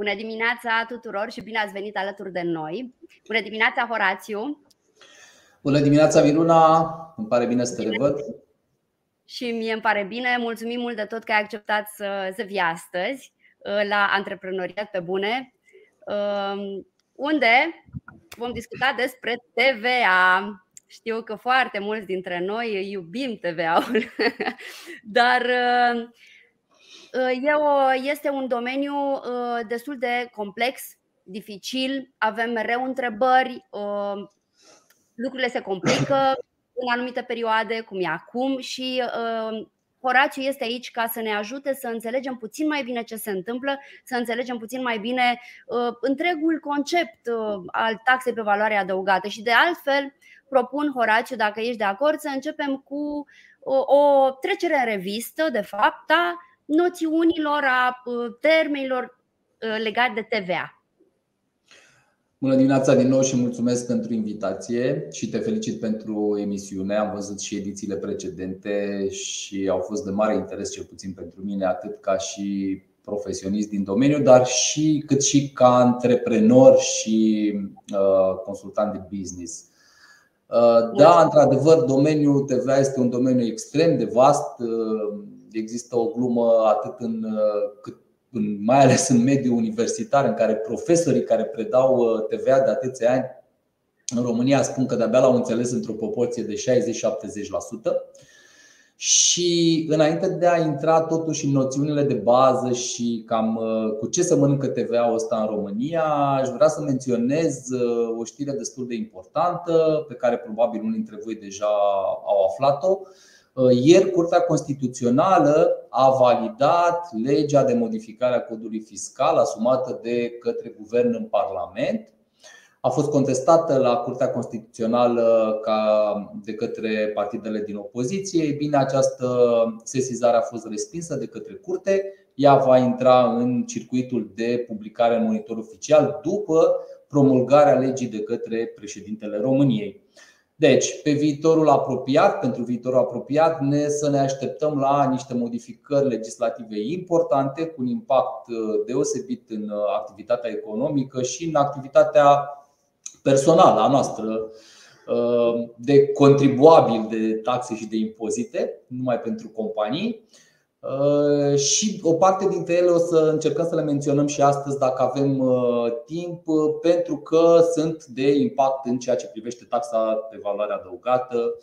Bună dimineața tuturor și bine ați venit alături de noi. Bună dimineața, Horațiu. Bună dimineața, Miruna. Îmi pare bine să te revăd. Și mie îmi pare bine. Mulțumim mult de tot că ai acceptat să, să vii astăzi uh, la Antreprenoriat pe Bune, um, unde vom discuta despre TVA. Știu că foarte mulți dintre noi iubim TVA-ul, dar uh, uh, este un domeniu destul de complex, dificil, avem mereu întrebări, lucrurile se complică în anumite perioade, cum e acum, și uh, Horațiu este aici ca să ne ajute să înțelegem puțin mai bine ce se întâmplă, să înțelegem puțin mai bine uh, întregul concept uh, al taxei pe valoare adăugată. Și de altfel, propun, Horațiu, dacă ești de acord, să începem cu o, o trecere în revistă, de fapt, a noțiunilor, a uh, termenilor uh, legate de TVA. Bună dimineața din nou și mulțumesc pentru invitație și te felicit pentru emisiune. Am văzut și edițiile precedente și au fost de mare interes, cel puțin pentru mine, atât ca și profesionist din domeniu, dar și cât și ca antreprenor și uh, consultant de business. Uh, da, într-adevăr, domeniul TVA este un domeniu extrem de vast. Uh, există o glumă atât în cât mai ales în mediul universitar, în care profesorii care predau uh, TVA de atâția ani în România spun că de-abia l-au înțeles într-o proporție de 60-70%. Și înainte de a intra totuși în noțiunile de bază și cam uh, cu ce să mănâncă TVA-ul ăsta în România, aș vrea să menționez uh, o știre destul de importantă, pe care probabil unii dintre voi deja au aflat-o. Uh, ieri, Curtea Constituțională a validat legea de modificare a codului fiscal asumată de către guvern în Parlament. A fost contestată la Curtea Constituțională ca de către partidele din opoziție. Ei bine, această sesizare a fost respinsă de către Curte. Ea va intra în circuitul de publicare în monitor oficial după promulgarea legii de către președintele României. Deci, pe viitorul apropiat, pentru viitorul apropiat, ne să ne așteptăm la niște modificări legislative importante cu un impact uh, deosebit în uh, activitatea economică și în activitatea personală a noastră uh, de contribuabil de taxe și de impozite, numai pentru companii. Uh, și o parte dintre ele o să încercăm să le menționăm și astăzi dacă avem uh, timp, uh, pentru că sunt de impact în ceea ce privește taxa de valoare adăugată,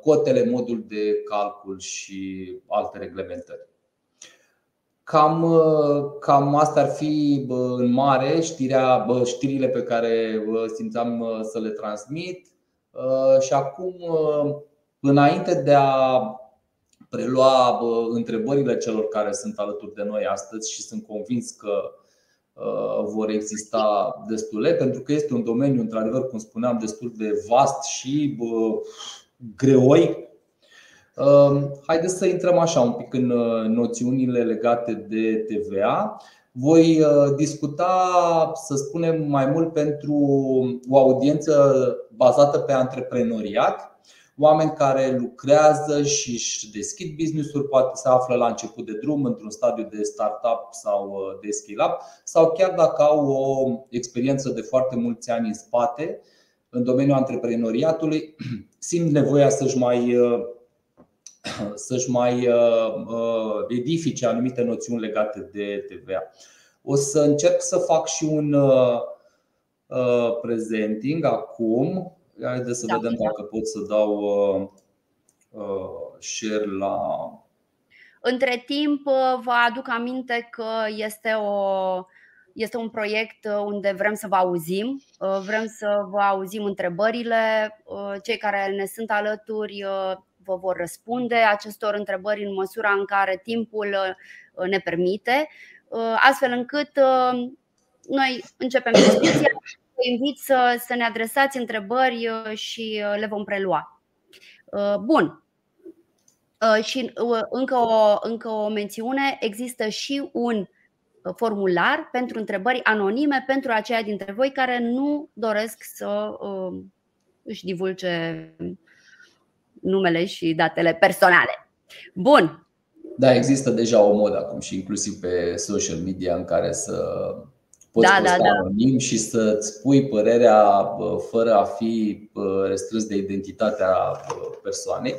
cotele, modul de calcul și alte reglementări. Cam, cam asta ar fi în mare știrea, știrile pe care simțeam să le transmit. Și acum, înainte de a prelua întrebările celor care sunt alături de noi astăzi și sunt convins că uh, vor exista destule, pentru că este un domeniu, într-adevăr, cum spuneam, destul de vast și greoi. Um, haideți să intrăm așa un pic în uh, noțiunile legate de TVA. Voi uh, discuta, să spunem, mai mult pentru o audiență bazată pe antreprenoriat oameni care lucrează și își deschid business-uri, poate se află la început de drum, într-un stadiu de startup sau uh, de scale-up, sau chiar dacă au o experiență de foarte mulți ani în spate în domeniul antreprenoriatului, simt nevoia să-și mai uh, să-și mai uh, edifice anumite noțiuni legate de TVA. O să încerc să fac și un presenting acum Haideți să da, vedem dacă pot să dau uh, uh, share la. Între timp, uh, vă aduc aminte că este o este un proiect unde vrem să vă auzim, vrem să vă auzim întrebările. Cei care ne sunt alături vă vor răspunde acestor întrebări în măsura în care timpul ne permite, astfel încât noi începem discuția vă invit să, să ne adresați întrebări uh, și uh, le vom prelua. Uh, bun. Și încă o, încă o mențiune, există și un formular pentru întrebări anonime pentru aceia dintre voi care nu doresc să își divulge numele și datele personale. Bun. Da, există deja o modă acum și inclusiv pe social media în care să poți da, da, da. anonim și să-ți spui părerea fără a fi restrâns de identitatea persoanei.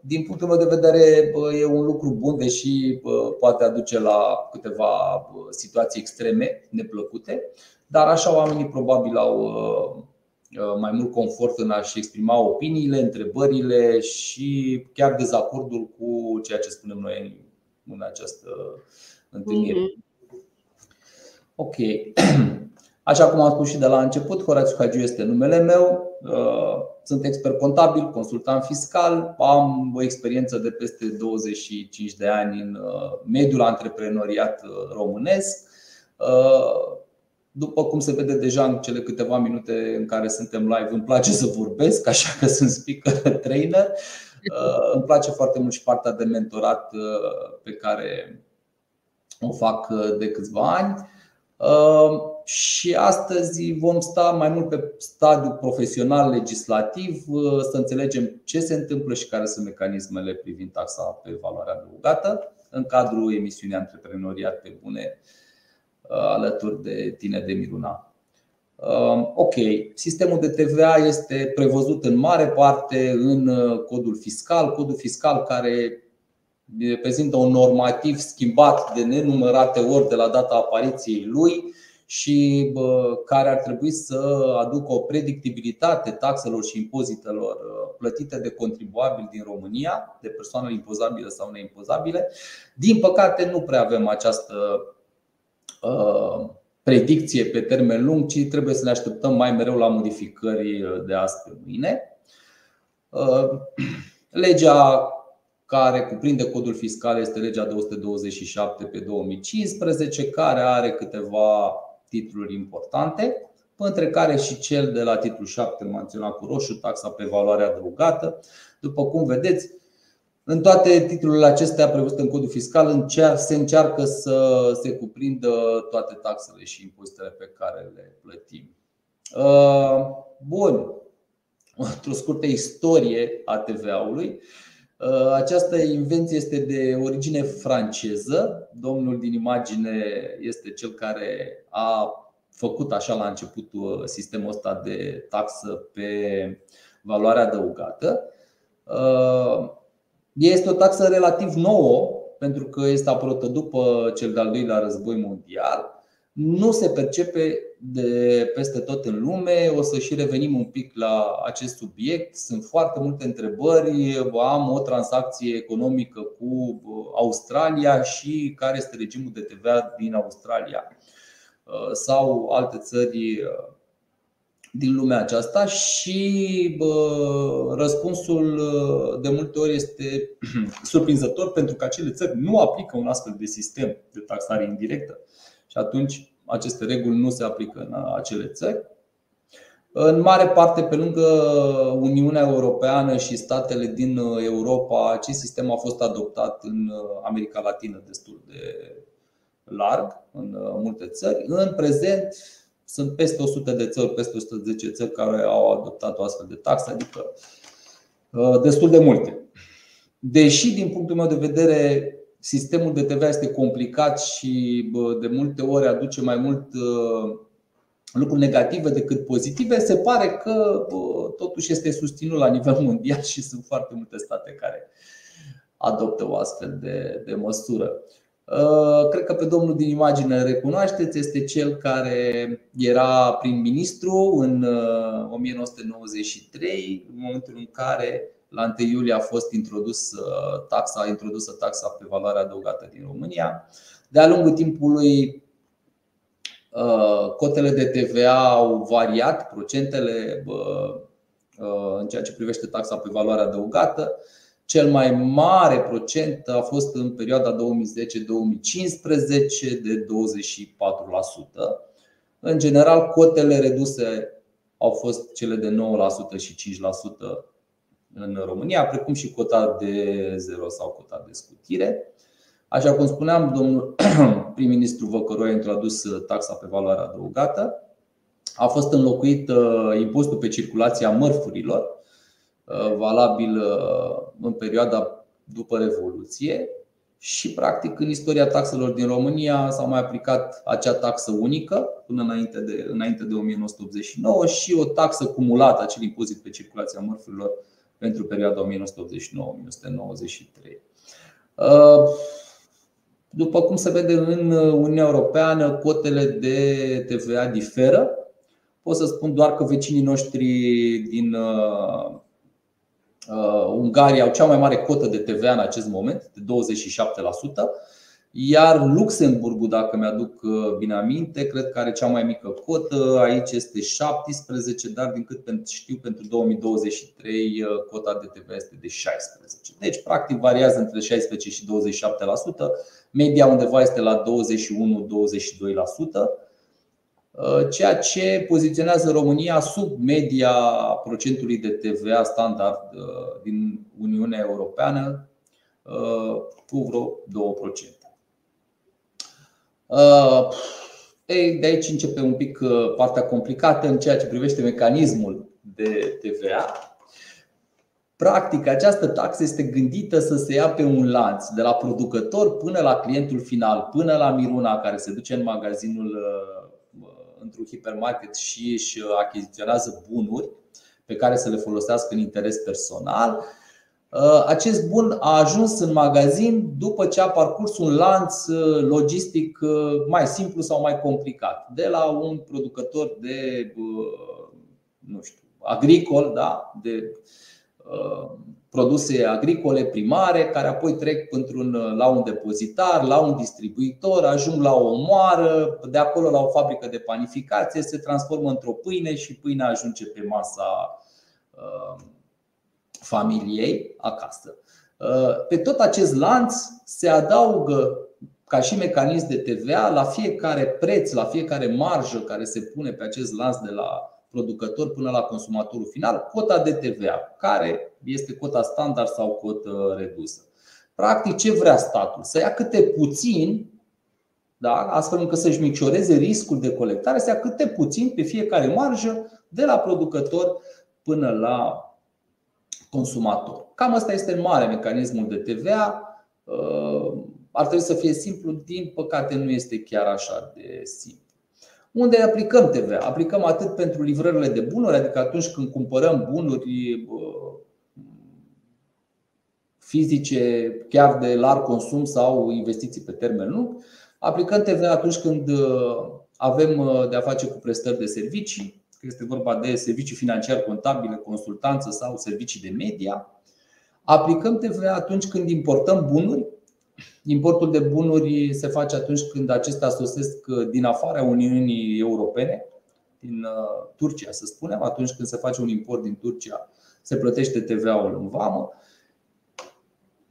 Din punctul meu de vedere, e un lucru bun, deși poate aduce la câteva situații extreme, neplăcute, dar așa oamenii probabil au mai mult confort în a-și exprima opiniile, întrebările și chiar dezacordul cu ceea ce spunem noi în această întâlnire. Mm-hmm. Ok. Așa cum am spus și de la început, Horațiu Hagiu este numele meu. Uh, sunt expert contabil, consultant fiscal, am o experiență de peste 25 de ani în uh, mediul antreprenoriat uh, românesc. După cum se vede deja în cele câteva minute în care suntem live, îmi place să vorbesc, așa că sunt speaker trainer. Îmi place foarte mult și partea de mentorat pe care o fac de câțiva ani. Ehm, și astăzi vom sta mai mult pe stadiul profesional legislativ uh, să înțelegem ce se întâmplă și care sunt mecanismele privind taxa pe valoare adăugată în cadrul emisiunii Antreprenoriat pe bune uh, alături de tine de Miruna. Ehm, ok, sistemul de TVA este prevăzut în mare parte în uh, codul fiscal, codul fiscal care reprezintă un normativ schimbat de nenumărate ori de la data apariției lui și care ar trebui să aducă o predictibilitate taxelor și impozitelor uh, plătite de contribuabili din România, de persoane impozabile sau neimpozabile. Din păcate, nu prea avem această uh, predicție pe termen lung, ci trebuie să ne așteptăm mai mereu la modificări de azi pe mâine. Uh, legea care cuprinde codul fiscal este legea 227 pe 2015, care are câteva titluri importante, între care și cel de la titlul 7 menționat cu roșu, taxa pe valoare adăugată. După cum vedeți, în toate titlurile acestea prevăzute în codul fiscal se încearcă să se cuprindă toate taxele și impozitele pe care le plătim. Uh, bun, o scurtă istorie a TVA-ului. Uh, această invenție este de origine franceză. Domnul din imagine este cel care a făcut așa la început sistemul ăsta de taxă pe valoare adăugată. Uh, este o taxă relativ nouă, pentru că este apărută după cel de-al doilea război mondial nu se percepe de peste tot în lume. O să și revenim un pic la acest subiect. Sunt foarte multe întrebări. Am o tranzacție economică cu Australia și care este regimul de TVA din Australia sau alte țări din lumea aceasta și bă, răspunsul de multe ori este surprinzător pentru că acele țări nu aplică un astfel de sistem de taxare indirectă și atunci aceste reguli nu se aplică în acele țări. În mare parte, pe lângă Uniunea Europeană și statele din Europa, acest sistem a fost adoptat în America Latină destul de larg, în multe țări. În prezent, sunt peste 100 de țări, peste 110 țări care au adoptat o astfel de taxă, adică uh, destul de multe. Deși, din punctul meu de vedere, sistemul de TVA este complicat și de multe ori aduce mai mult uh, lucruri negative decât pozitive, se pare că totuși este susținut la nivel mondial și sunt foarte multe state care adoptă o astfel de, de măsură. Uh, cred că pe domnul din imagine recunoașteți, este cel care era prim-ministru în 1993, uh, în momentul în care la 1 iulie a fost introdus uh, taxa, introdusă taxa pe valoare adăugată din România. De-a lungul timpului, uh, cotele de TVA au variat, procentele uh, în ceea ce privește taxa pe valoare adăugată. Cel mai mare procent a fost în perioada 2010-2015 de 24%. În general, cotele reduse au fost cele de 9% și 5% în România, precum și cota de zero sau cota de scutire. Așa cum spuneam, domnul prim-ministru Văcăroi a introdus taxa pe valoare adăugată. A fost înlocuit uh, impozitul pe circulația mărfurilor, uh, valabil uh, în perioada după Revoluție și practic în istoria taxelor din România s-a mai aplicat acea taxă unică până înainte de, înainte de 1989 și o taxă cumulată, acel impozit pe circulația mărfurilor pentru perioada 1989-1993. După cum se vede în Uniunea Europeană, cotele de TVA diferă. Pot să spun doar că vecinii noștri din uh, uh, Ungaria au cea mai mare cotă de TVA în acest moment, de 27%. Iar Luxemburgul, dacă mi-aduc uh, bine aminte, cred că are cea mai mică cotă. Aici este 17, dar din cât știu pentru 2023 uh, cota de TVA este de 16. Deci practic variază între 16 și 27%. Media undeva este la 21-22%, uh, ceea ce poziționează România sub media procentului de TVA standard din Uniunea Europeană cu vreo 2%. Uh, ei, de aici începe un pic uh, partea complicată în ceea ce privește mecanismul de TVA. Practic, această taxă este gândită să se ia pe un lanț, de la producător până la clientul final, până la Miruna care se duce în magazinul uh, într-un hipermarket și își achiziționează bunuri pe care să le folosească în interes personal Uh, acest bun a ajuns în magazin după ce a parcurs un lanț uh, logistic uh, mai simplu sau mai complicat. De la un producător de nu știu, agricol, da? de produse agricole primare, care apoi trec la un depozitar, la un distribuitor, ajung la o moară, de acolo la o fabrică de panificație, se transformă într-o pâine și pâinea ajunge pe masa familiei acasă. Uh, pe tot acest lanț se adaugă ca și mecanism de TVA la fiecare preț, la fiecare marjă care se pune pe acest lanț de la producător până la consumatorul final, cota de TVA, care este cota standard sau cotă redusă. Practic, ce vrea statul? Să ia câte puțin, da? astfel încât să-și micșoreze riscul de colectare, să ia câte puțin pe fiecare marjă de la producător până la consumator. Cam asta este în mare mecanismul de TVA. Uh, ar trebui să fie simplu, din păcate nu este chiar așa de simplu. Unde aplicăm TVA? Aplicăm atât pentru livrările de bunuri, adică atunci când cumpărăm bunuri uh, fizice, chiar de larg consum sau investiții pe termen lung. Aplicăm TVA atunci când uh, avem de a face cu prestări de servicii, că este vorba de servicii financiar contabile, consultanță sau servicii de media. Aplicăm TVA atunci când importăm bunuri. Importul de bunuri se face atunci când acestea sosesc din afara Uniunii Europene, din uh, Turcia, să spunem, atunci când se face un import din Turcia, se plătește TVA-ul în vamă.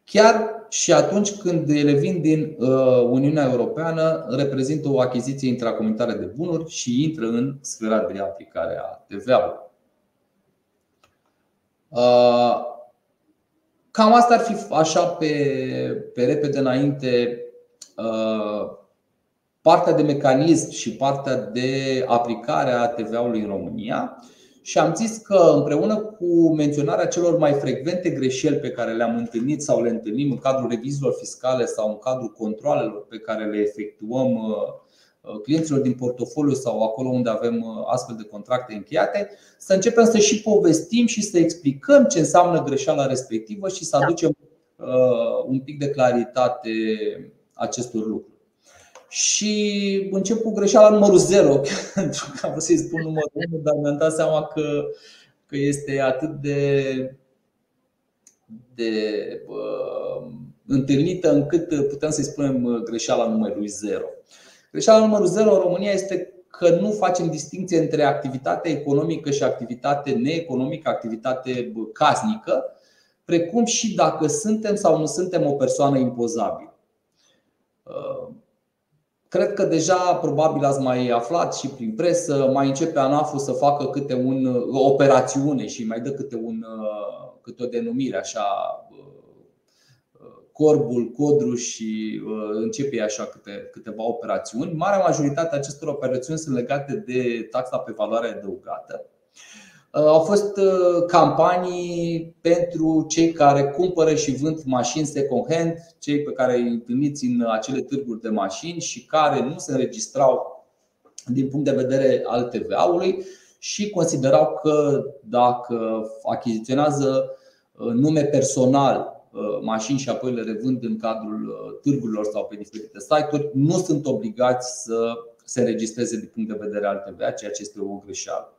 Chiar și atunci când ele vin din uh, Uniunea Europeană, reprezintă o achiziție intracomunitară de bunuri și intră în sfera de aplicare a TVA-ului. Uh, cam asta ar fi așa pe, pe repede înainte uh, partea de mecanism și partea de aplicare a TVA-ului în România și am zis că împreună cu menționarea celor mai frecvente greșeli pe care le-am întâlnit sau le întâlnim în cadrul reviziilor fiscale sau în cadrul controlelor pe care le efectuăm uh, uh, clienților din portofoliu sau acolo unde avem uh, astfel de contracte încheiate, să începem să și povestim și să explicăm ce înseamnă greșeala respectivă și să da. aducem un pic de claritate acestor lucruri. Și încep cu greșeala numărul 0, pentru că am vrut să-i spun numărul 1, dar mi-am dat seama că, că este atât de, de uh, întâlnită încât putem să-i spunem greșeala numărul 0. Greșeala numărul 0 în România este că nu facem distinție între activitate economică și activitate neeconomică, activitate casnică, precum și dacă suntem sau nu suntem o persoană impozabilă. Cred că deja probabil ați mai aflat și prin presă, mai începe ANAF-ul să facă câte un, o operațiune și mai dă câte, un, câte o denumire așa corbul, codru și începe așa câte, câteva operațiuni. Marea majoritate a acestor operațiuni sunt legate de taxa pe valoare adăugată. Au fost campanii pentru cei care cumpără și vând mașini second-hand, cei pe care îi întâlniți în acele târguri de mașini și care nu se înregistrau din punct de vedere al TVA-ului și considerau că dacă achiziționează nume personal mașini și apoi le revând în cadrul târgurilor sau pe diferite site-uri, nu sunt obligați să se înregistreze din punct de vedere al TVA, ceea ce este o greșeală.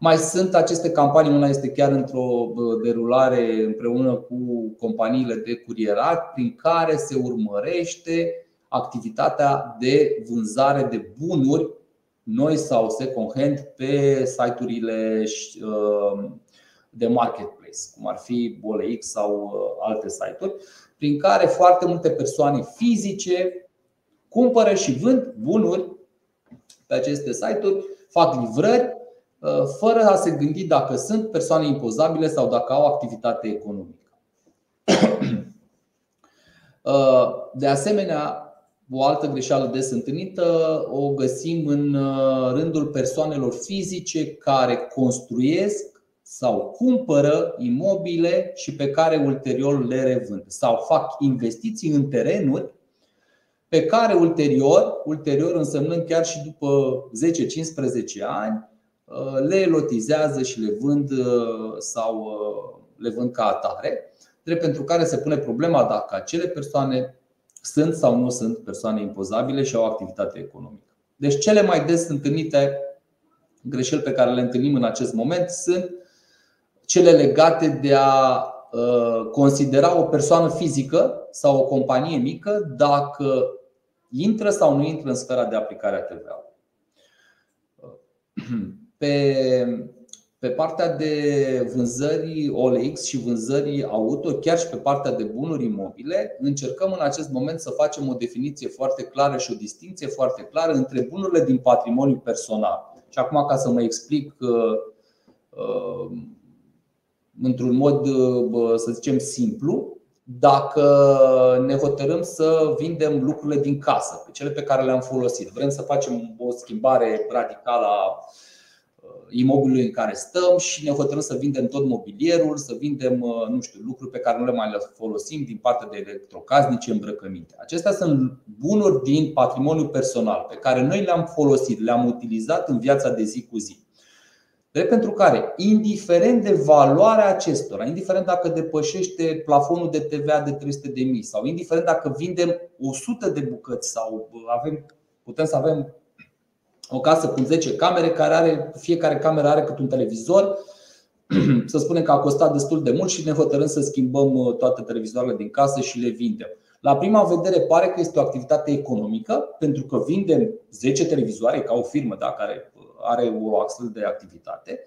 Mai sunt aceste campanii, una este chiar într-o derulare împreună cu companiile de curierat, prin care se urmărește activitatea de vânzare de bunuri noi sau second hand pe site-urile uh, de marketplace, cum ar fi BoleX sau uh, alte site-uri, prin care foarte multe persoane fizice cumpără și vând bunuri pe aceste site-uri, fac livrări uh, fără a se gândi dacă sunt persoane impozabile sau dacă au activitate economică. Uh, de asemenea, o altă greșeală des întâlnită o găsim în uh, rândul persoanelor fizice care construiesc sau cumpără imobile și pe care ulterior le revând sau fac investiții în terenuri pe care ulterior, ulterior însemnând chiar și după 10-15 ani, uh, le lotizează și le vând uh, sau uh, le vând ca atare, drept pentru care se pune problema dacă acele persoane sunt sau nu sunt persoane impozabile și au activitate economică. Deci cele mai des întâlnite greșeli pe care le întâlnim în acest moment sunt cele legate de a considera o persoană fizică sau o companie mică dacă intră sau nu intră în sfera de aplicare a TVA. Pe, pe partea de vânzări OLX și vânzări auto, chiar și pe partea de bunuri imobile, încercăm în acest moment să facem o definiție foarte clară și o distinție foarte clară între bunurile din patrimoniu personal. Și acum, ca să mă explic uh, uh, într-un mod, uh, să zicem, simplu, dacă ne hotărâm să vindem lucrurile din casă, pe cele pe care le-am folosit, vrem să facem o schimbare radicală a uh, imobilului în care stăm și ne hotărâm să vindem tot mobilierul, să vindem uh, nu știu, lucruri pe care nu le mai le folosim din partea de electrocasnice, îmbrăcăminte. Acestea sunt bunuri din patrimoniu personal pe care noi le-am folosit, le-am utilizat în viața de zi cu zi. Drept pentru care, indiferent de valoarea acestora, indiferent dacă depășește plafonul de TVA de 300 de mii sau indiferent dacă vindem 100 de bucăți sau avem, putem să avem o casă cu 10 camere care are, fiecare cameră are cât un televizor, să spunem că a costat destul de mult și ne hotărâm să schimbăm uh, toate televizoarele din casă și le vindem. La prima vedere pare că este o activitate economică pentru că vindem 10 televizoare ca o firmă da, care are o astfel de activitate.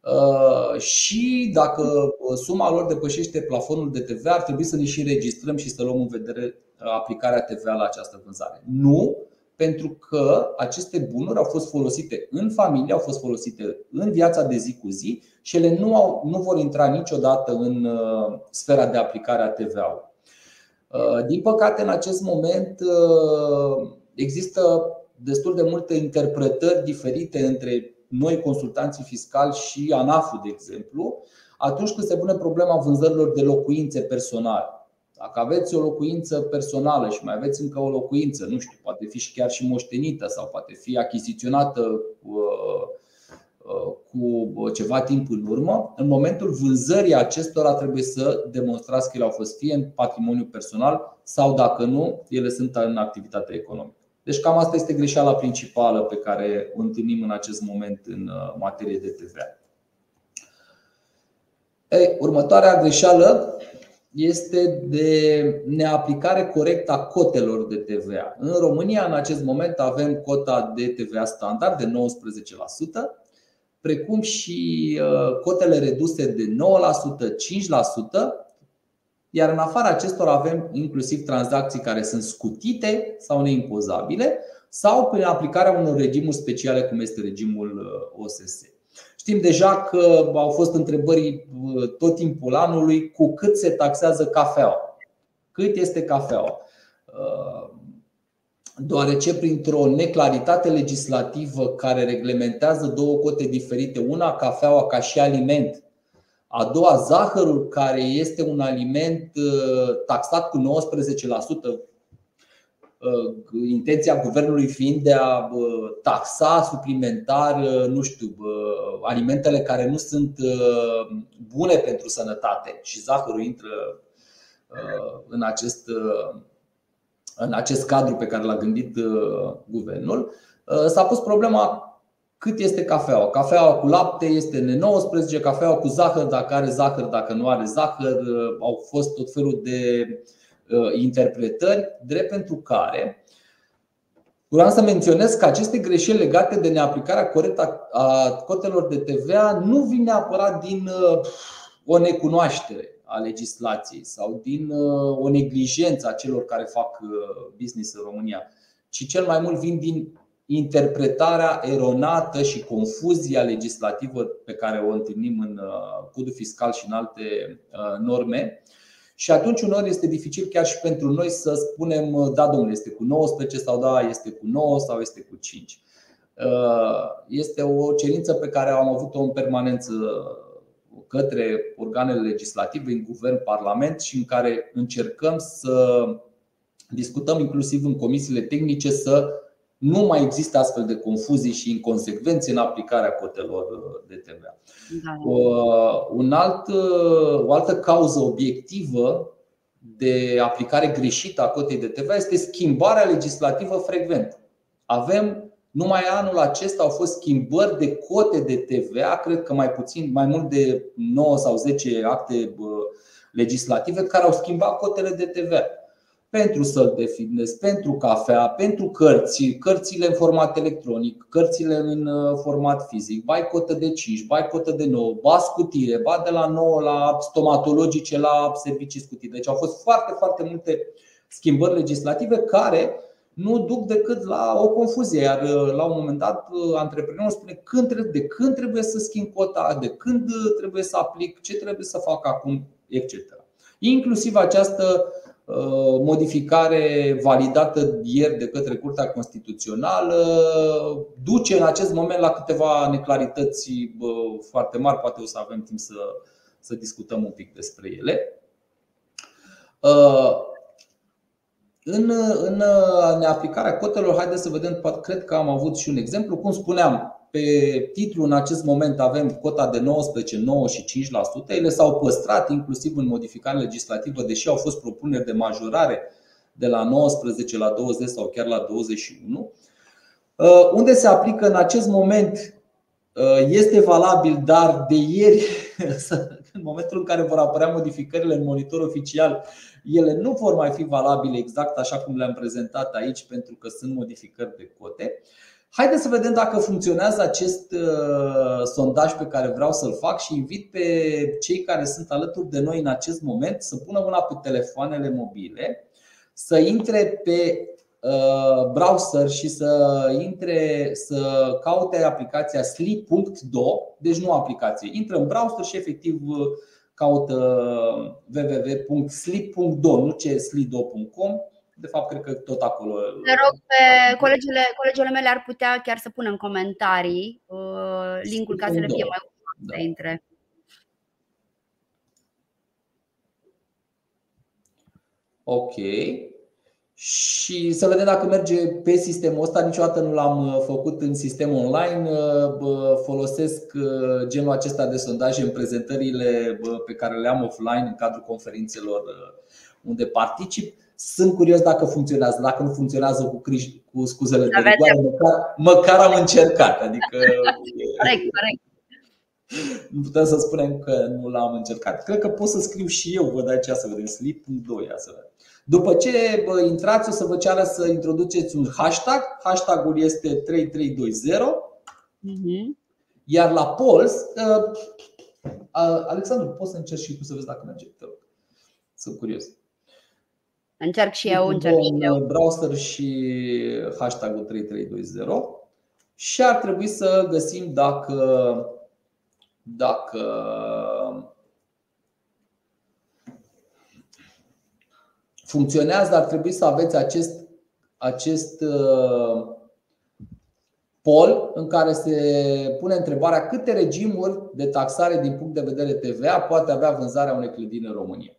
Uh, și dacă uh, suma lor depășește plafonul de TVA, ar trebui să ne și înregistrăm și să luăm în vedere uh, aplicarea TVA la această vânzare. Nu, pentru că aceste bunuri au fost folosite în familie, au fost folosite în viața de zi cu zi și ele nu, au, nu vor intra niciodată în sfera de aplicare a TVA-ului. Din păcate, în acest moment există destul de multe interpretări diferite între noi, consultanții fiscali și ANAF-ul, de exemplu, atunci când se pune problema vânzărilor de locuințe personale. Dacă aveți o locuință personală și mai aveți încă o locuință, nu știu, poate fi și chiar și moștenită sau poate fi achiziționată uh, uh, cu ceva timp în urmă, în momentul vânzării acestora trebuie să demonstrați că ele au fost fie în patrimoniu personal sau, dacă nu, ele sunt în activitate economică. Deci cam asta este greșeala principală pe care o întâlnim în acest moment în uh, materie de TVA. Ei, următoarea greșeală este de neaplicare corectă a cotelor de TVA. În România, în acest moment, avem cota de TVA standard de 19%, precum și uh, cotele reduse de 9%, 5%, iar în afara acestor avem inclusiv tranzacții care sunt scutite sau neimpozabile sau prin aplicarea unor regimuri speciale cum este regimul uh, OSS. Știm deja că au fost întrebări uh, tot timpul anului cu cât se taxează cafeaua. Cât este cafeaua? Uh, deoarece printr-o neclaritate legislativă care reglementează două cote diferite, una cafeaua ca și aliment, a doua zahărul care este un aliment uh, taxat cu 19%, uh, intenția guvernului fiind de a taxa suplimentar, nu știu, alimentele care nu sunt bune pentru sănătate și zahărul intră în acest în acest cadru pe care l-a gândit uh, guvernul, uh, s-a pus problema cât este cafeaua. Cafeaua cu lapte este N19, cafeaua cu zahăr, dacă are zahăr, dacă nu are zahăr. Uh, au fost tot felul de interpretări, drept pentru care Vreau să menționez că aceste greșeli legate de neaplicarea corectă a cotelor de TVA nu vin neapărat din o necunoaștere a legislației sau din uh, o neglijență a celor care fac uh, business în România, ci cel mai mult vin din interpretarea eronată și confuzia legislativă pe care o întâlnim în uh, codul fiscal și în alte norme. Și atunci uneori este dificil chiar și pentru noi să spunem da, domnule, este cu 19 sau da, este cu 9 sau este cu 5. Este o cerință pe care am avut-o în permanență către organele legislative, în guvern, parlament și în care încercăm să discutăm inclusiv în comisiile tehnice să nu mai există astfel de confuzii și inconsecvențe în aplicarea cotelor de TVA. Da. Un alt, o altă cauză obiectivă de aplicare greșită a cotei de TVA este schimbarea legislativă frecventă. Avem numai anul acesta au fost schimbări de cote de TVA, cred că mai puțin, mai mult de 9 sau 10 acte legislative care au schimbat cotele de TVA. Pentru săl de fitness, pentru cafea, pentru cărți, cărțile în format electronic, cărțile în uh, format fizic, bai cotă de 5, bai cotă de 9, ba scutire, ba de la 9 la stomatologice, la servicii scutire. Deci au fost foarte, foarte multe schimbări legislative care nu duc decât la o confuzie. Iar uh, la un moment dat, uh, antreprenorul spune când, de când trebuie să schimb cota, de când uh, trebuie să aplic, ce trebuie să fac acum, etc. Inclusiv această modificare validată ieri de către Curtea Constituțională duce în acest moment la câteva neclarități foarte mari. Poate o să avem timp să, să discutăm un pic despre ele. În, în neaplicarea cotelor, haideți să vedem, cred că am avut și un exemplu. Cum spuneam, pe titlu în acest moment avem cota de 19, 9 și 5%. Ele s-au păstrat inclusiv în modificare legislativă, deși au fost propuneri de majorare de la 19 la 20 sau chiar la 21. Uh, unde se aplică în acest moment uh, este valabil, dar de ieri, în momentul în care vor apărea modificările în monitor oficial, ele nu vor mai fi valabile exact așa cum le-am prezentat aici, pentru că sunt modificări de cote. Haideți să vedem dacă funcționează acest uh, sondaj pe care vreau să-l fac și invit pe cei care sunt alături de noi în acest moment să pună mâna pe telefoanele mobile, să intre pe uh, browser și să intre să caute aplicația sleep.do, deci nu aplicație. Intră în browser și efectiv caută www.sleep.do, nu ce slido.com. De fapt, cred că tot acolo. Te rog pe colegele, colegele mele ar putea chiar să pună în comentarii uh, linkul ca să le fie mai ușor da. să intre. Ok și să vedem dacă merge pe sistemul ăsta. Niciodată nu l-am uh, făcut în sistem online. Uh, folosesc uh, genul acesta de sondaje în prezentările pe care le am offline în cadrul conferințelor unde particip. Sunt curios dacă funcționează. Dacă nu funcționează cu, criș, cu scuzele de rigoare, măcar, măcar am încercat. Adică, corect, corect. Nu putem să spunem că nu l-am încercat. Cred că pot să scriu și eu, văd aici să vedem, slip.2, să vedem. După ce intrați, o să vă ceară să introduceți un hashtag. Hashtagul este 3320. Mhm. Iar la Pols, ă, Alexandru, poți să încerci și tu să vezi dacă merge. Sunt curios. Încerc și eu, încerc și eu. Browser și hashtagul 3320 și ar trebui să găsim dacă dacă funcționează, ar trebui să aveți acest, acest pol în care se pune întrebarea câte regimuri de taxare din punct de vedere TVA poate avea vânzarea unei clădiri în România.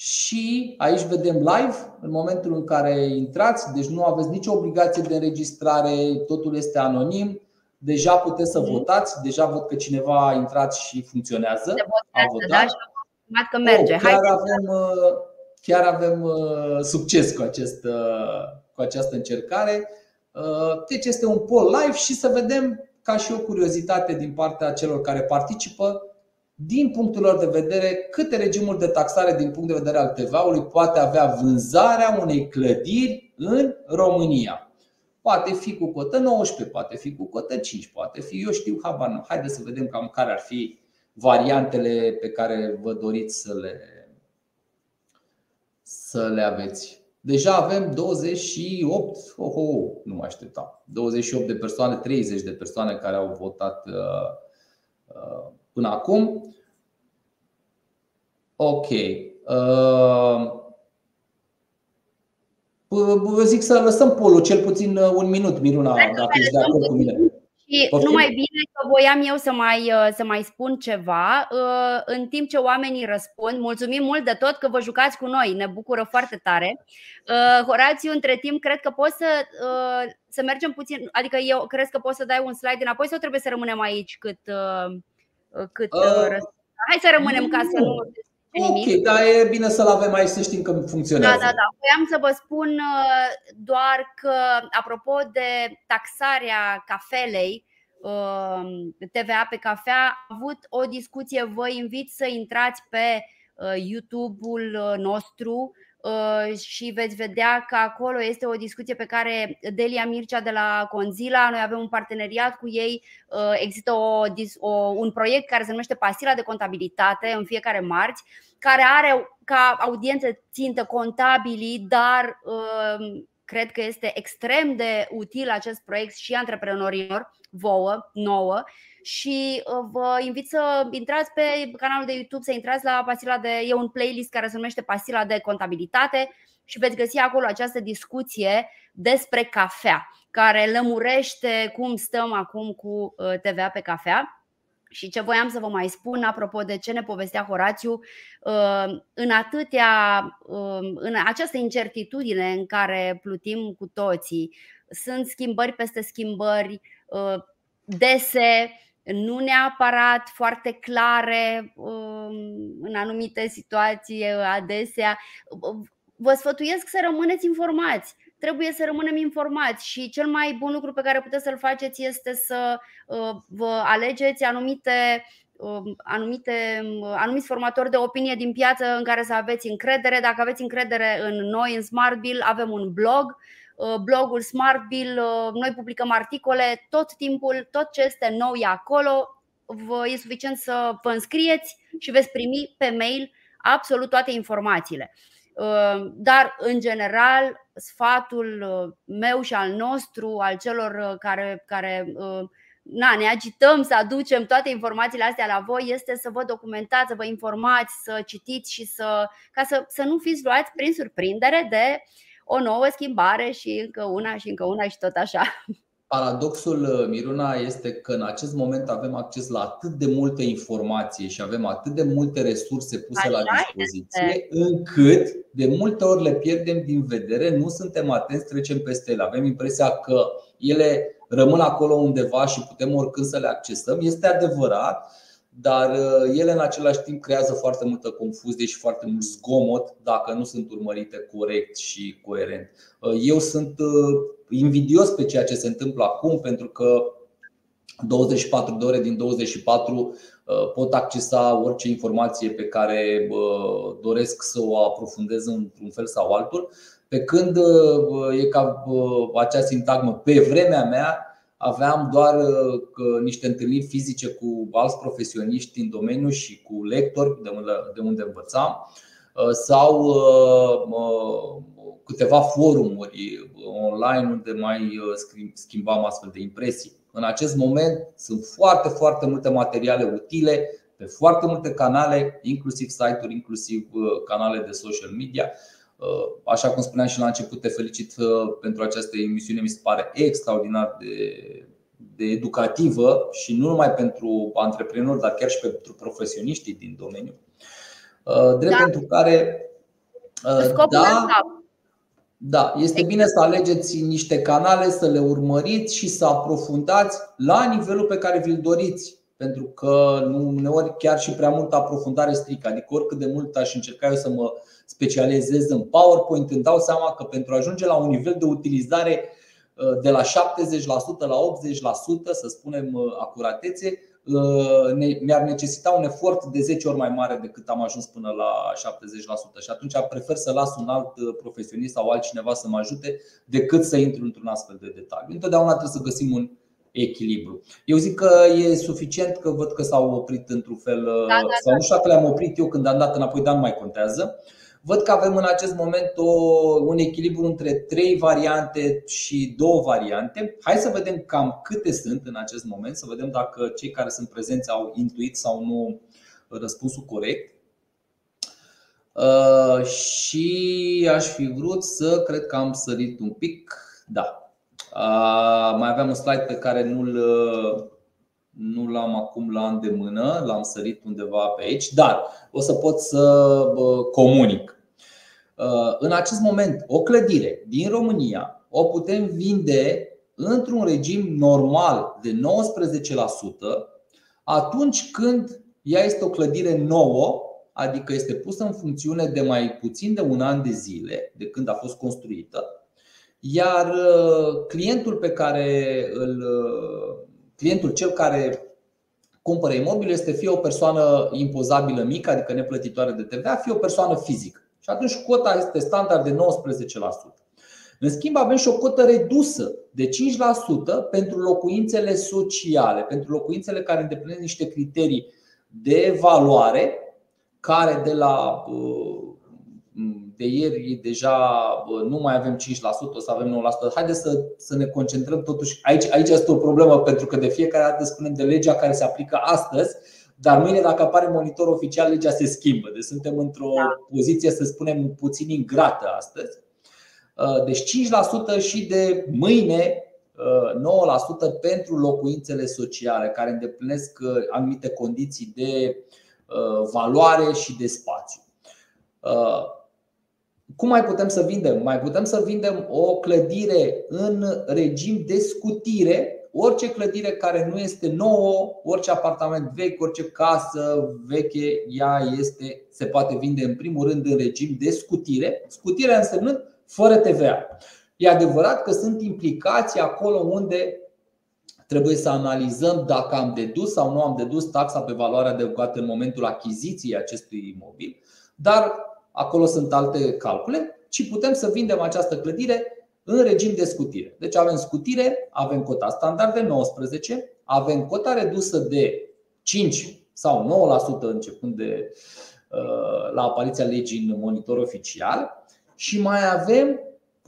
Și aici vedem live, în momentul în care intrați, deci nu aveți nicio obligație de înregistrare, totul este anonim, deja puteți să mhm. votați, deja văd că cineva a intrat și funcționează. A votat. Da, și că merge. Oh, chiar, avem, uh, chiar avem uh, succes cu, acest, uh, cu această încercare. Deci este un poll live și să vedem ca și o curiozitate din partea celor care participă din punctul lor de vedere, câte regimuri de taxare din punct de vedere al TVA-ului poate avea vânzarea unei clădiri în România. Poate fi cu cotă 19, poate fi cu cotă 5, poate fi, eu știu, habar nu. Haideți să vedem cam care ar fi variantele pe care vă doriți să le, să le aveți. Deja avem 28, oh, oh, nu mă așteptam, 28 de persoane, 30 de persoane care au votat uh, uh, până acum. Ok. Uh, vă zic să lăsăm polul cel puțin uh, un minut, Miruna, dacă ești de acord cu mine. Și Poftim? numai bine că voiam eu să mai, uh, să mai spun ceva în timp ce oamenii răspund. Mulțumim mult de tot că vă jucați cu noi, ne bucură foarte tare. Horațiu, între timp, cred că poți să, să mergem puțin, adică eu cred că poți să dai un slide înapoi sau trebuie să rămânem aici cât, cât uh, Hai să rămânem ca să nu Ok, dar e bine să-l avem aici să știm că funcționează. Da, da, da. Voiam să vă spun uh, doar că, apropo de taxarea cafelei, uh, TVA pe cafea, am avut o discuție. Vă invit să intrați pe uh, YouTube-ul nostru Uh, și veți vedea că acolo este o discuție pe care Delia Mircea de la Conzila, noi avem un parteneriat cu ei, uh, există o, o, un proiect care se numește Pasila de contabilitate în fiecare marți, care are ca audiență țintă contabilii, dar uh, cred că este extrem de util acest proiect și antreprenorilor, vouă, nouă și uh, vă invit să intrați pe canalul de YouTube, să intrați la Pasila de. E un playlist care se numește Pasila de contabilitate și veți găsi acolo această discuție despre cafea, care lămurește cum stăm acum cu uh, TVA pe cafea. Și ce voiam să vă mai spun apropo de ce ne povestea Horațiu, uh, în atâtea, în această incertitudine în care plutim cu toții, sunt schimbări peste schimbări, dese, nu neapărat foarte clare um, în anumite situații adesea. Vă sfătuiesc să rămâneți informați. Trebuie să rămânem informați și cel mai bun lucru pe care puteți să-l faceți este să uh, vă alegeți anumite um, anumite, um, anumiți formatori de opinie din piață în care să aveți încredere. Dacă aveți încredere în noi, în SmartBill, avem un blog Uh, blogul SmartBill, uh, noi publicăm articole tot timpul, tot ce este nou e acolo. Vă e suficient să vă înscrieți și veți primi pe mail absolut toate informațiile. Uh, dar, în general, sfatul meu și al nostru, al celor care, care na, ne agităm să aducem toate informațiile astea la voi este să vă documentați, să vă informați, să citiți și să, ca să, să nu fiți luați prin surprindere de uh, o nouă schimbare și încă una și încă una și tot așa. Paradoxul, uh, Miruna, este că în acest moment avem acces la atât de multă informație și avem atât de multe resurse puse Așa la dispoziție, este. încât de multe ori le pierdem din vedere, nu suntem atenți, trecem peste ele. Avem impresia că ele rămân acolo undeva și putem oricând să le accesăm. Este adevărat, dar uh, ele în același timp creează foarte multă confuzie și foarte mult zgomot dacă nu sunt urmărite corect și coerent. Uh, eu sunt uh, invidios pe ceea ce se întâmplă acum pentru că 24 de ore din 24 pot accesa orice informație pe care doresc să o aprofundez într-un fel sau altul. Pe când e ca acea sintagmă pe vremea mea, aveam doar uh, niște întâlniri fizice cu alți profesioniști în domeniu și cu lectori de unde învățam uh, sau uh, câteva forumuri online unde mai schimbam astfel de impresii. În acest moment sunt foarte, foarte multe materiale utile pe foarte multe canale, inclusiv site-uri, inclusiv canale de social media Așa cum spuneam și la început, te felicit pentru această emisiune, mi se pare extraordinar de, de educativă și nu numai pentru antreprenori, dar chiar și pentru profesioniștii din domeniu. Drept da. pentru care da, da, este bine să alegeți niște canale, să le urmăriți și să aprofundați la nivelul pe care vi-l doriți. Pentru că nu, uneori chiar și prea multă aprofundare strică. Adică oricât de mult aș încerca eu să mă specializez în PowerPoint, îmi dau seama că pentru a ajunge la un nivel de utilizare uh, de la 70% la 80%, să spunem uh, acuratețe, Uh, mi-ar necesita un efort de 10 ori mai mare decât am ajuns până la 70% și atunci prefer să las un alt uh, profesionist sau altcineva să mă ajute decât să intru într-un astfel de detaliu. Întotdeauna trebuie să găsim un echilibru. Eu zic că e suficient că văd că s-au oprit într-un fel da, da, sau nu știu dacă le-am oprit eu când am dat înapoi, dar nu mai contează. Văd că avem în acest moment o, un echilibru între trei variante și două variante. Hai să vedem cam câte sunt în acest moment, să vedem dacă cei care sunt prezenți au intuit sau nu răspunsul corect. Uh, și aș fi vrut să, cred că am sărit un pic. Da. Uh, mai aveam un slide pe care nu-l, nu l-am acum la îndemână, l-am sărit undeva pe aici, dar o să pot să comunic. Uh, în acest moment, o clădire din România o putem vinde într-un regim normal de 19% atunci când ea este o clădire nouă, adică este pusă în funcțiune de mai puțin de un an de zile de când a fost construită, iar uh, clientul pe care îl uh, clientul cel care cumpără imobil este fie o persoană impozabilă mică, adică neplătitoare de TVA, fie o persoană fizică. Și atunci cota este standard de 19%. În schimb, avem și o cotă redusă de 5% pentru locuințele sociale, pentru locuințele care îndeplinesc niște criterii de valoare, care de la uh, de ieri deja nu mai avem 5%, o să avem 9%. Haideți să, să ne concentrăm totuși. Aici, aici este o problemă pentru că de fiecare dată spunem de legea care se aplică astăzi dar mâine, dacă apare monitor oficial, legea se schimbă. Deci suntem într-o da. poziție, să spunem, puțin ingrată astăzi. Uh, deci 5% și de mâine 9% uh, pentru locuințele sociale care îndeplinesc uh, anumite condiții de valoare și de spațiu. Cum mai putem să vindem? Mai putem să vindem o clădire în regim de scutire orice clădire care nu este nouă, orice apartament vechi, orice casă veche, ea este, se poate vinde în primul rând în regim de scutire, scutire însemnând fără TVA. E adevărat că sunt implicații acolo unde trebuie să analizăm dacă am dedus sau nu am dedus taxa pe valoare adăugată în momentul achiziției acestui imobil, dar acolo sunt alte calcule, ci putem să vindem această clădire în regim de scutire. Deci avem scutire, avem cota standard de 19, avem cota redusă de 5 sau 9% începând de uh, la apariția legii în monitor oficial și mai avem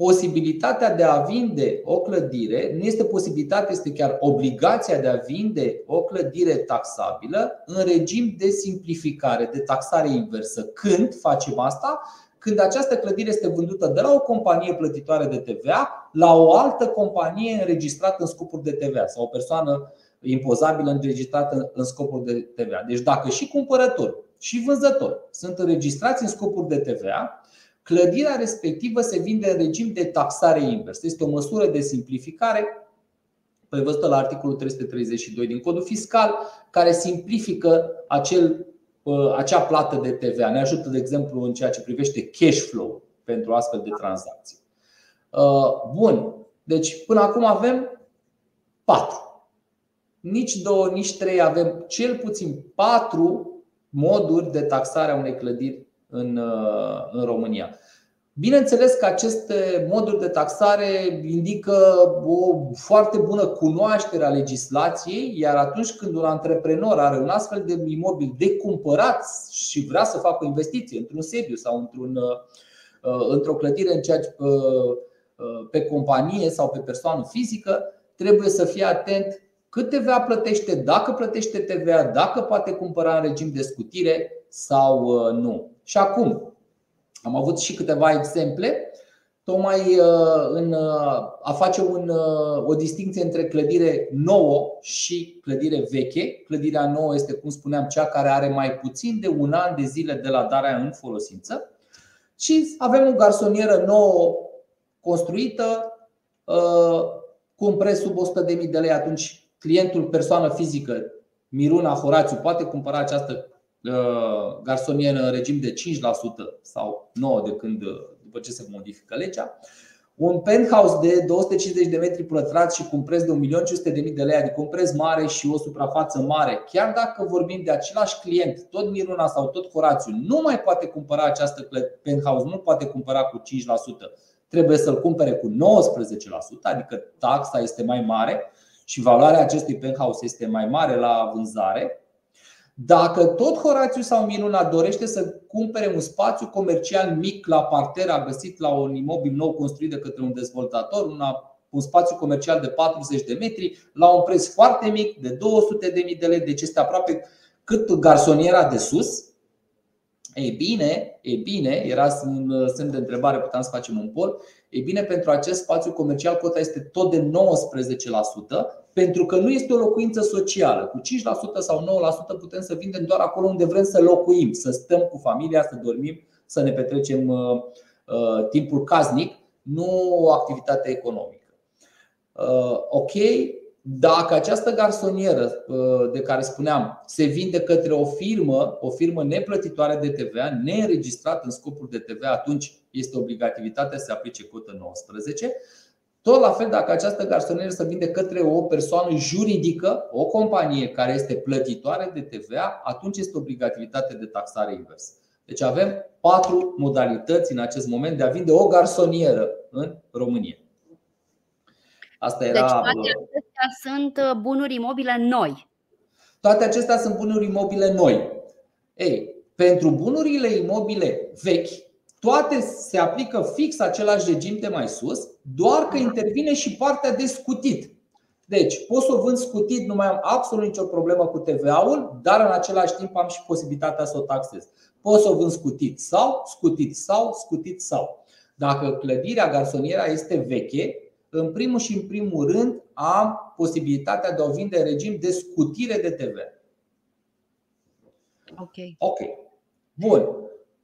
posibilitatea de a vinde o clădire, nu este posibilitatea, este chiar obligația de a vinde o clădire taxabilă în regim de simplificare, de taxare inversă. Când facem asta? când această clădire este vândută de la o companie plătitoare de TVA la o altă companie înregistrată în scopuri de TVA sau o persoană impozabilă înregistrată în scopuri de TVA. Deci dacă și cumpărător și vânzător sunt înregistrați în scopuri de TVA, clădirea respectivă se vinde în regim de taxare invers. Este o măsură de simplificare prevăzută la articolul 332 din Codul Fiscal, care simplifică acel acea plată de TVA. Ne ajută, de exemplu, în ceea ce privește cash flow pentru astfel de tranzacții. Uh, bun. Deci, până acum avem 4. Nici 2, nici 3, avem cel puțin 4 moduri de taxare a unei clădiri în, uh, în România. Bineînțeles că aceste moduri de taxare indică o foarte bună cunoaștere a legislației, iar atunci când un antreprenor are un astfel de imobil de cumpărat și vrea să facă o investiție într-un sediu sau într-un, uh, într-o clădire în ceea ce, uh, uh, pe companie sau pe persoană fizică, trebuie să fie atent cât TVA plătește, dacă plătește TVA, dacă poate cumpăra în regim de scutire sau nu. Și acum, am avut și câteva exemple tocmai uh, în uh, a face un, uh, o distinție între clădire nouă și clădire veche. Clădirea nouă este, cum spuneam, cea care are mai puțin de un an de zile de la darea în folosință. Și avem o garsonieră nouă construită cu un preț sub 100.000 de lei. Atunci clientul, persoană fizică, Miruna Horațiu, poate cumpăra această garsonieră în regim de 5% sau 9% de când după ce se modifică legea. Un penthouse de 250 de metri pătrați și cu un preț de 1.500.000 de lei, adică un preț mare și o suprafață mare, chiar dacă vorbim de același client, tot Miruna sau tot Horațiu, nu mai poate cumpăra această penthouse, nu poate cumpăra cu 5%, trebuie să-l cumpere cu 19%, adică taxa este mai mare și valoarea acestui penthouse este mai mare la vânzare. Dacă tot Horațiu sau Minuna dorește să cumpere un spațiu comercial mic la parter, a găsit la un imobil nou construit de către un dezvoltator, una, un spațiu comercial de 40 de metri, la un preț foarte mic, de 200 de mii de lei, deci este aproape cât garsoniera de sus. Ei bine, e bine, era un semn de întrebare, puteam să facem un pol. Ei bine, pentru acest spațiu comercial cota este tot de 19%, pentru că nu este o locuință socială. Cu 5% sau 9% putem să vindem doar acolo unde vrem să locuim, să stăm cu familia, să dormim, să ne petrecem uh, uh, timpul casnic, nu o activitate economică. Uh, ok, dacă această garsonieră de care spuneam se vinde către o firmă, o firmă neplătitoare de TVA, neînregistrată în scopuri de TVA, atunci este obligativitatea să se aplice cotă 19. Tot la fel, dacă această garsonieră se vinde către o persoană juridică, o companie care este plătitoare de TVA, atunci este obligativitatea de taxare inversă. Deci avem patru modalități în acest moment de a vinde o garsonieră în România. Asta era. Deci toate acestea sunt uh, bunuri imobile noi. Toate acestea sunt bunuri imobile noi. Ei, pentru bunurile imobile vechi, toate se aplică fix același regim de mai sus, doar că intervine și partea de scutit. Deci, pot să o vând scutit, nu mai am absolut nicio problemă cu TVA-ul, dar în același timp am și posibilitatea să o taxez. Pot să o vând scutit sau, scutit sau, scutit sau. Dacă clădirea, garsoniera este veche, în primul și în primul rând am posibilitatea de a o vinde în regim de scutire de TVA. Ok. Ok. Bun.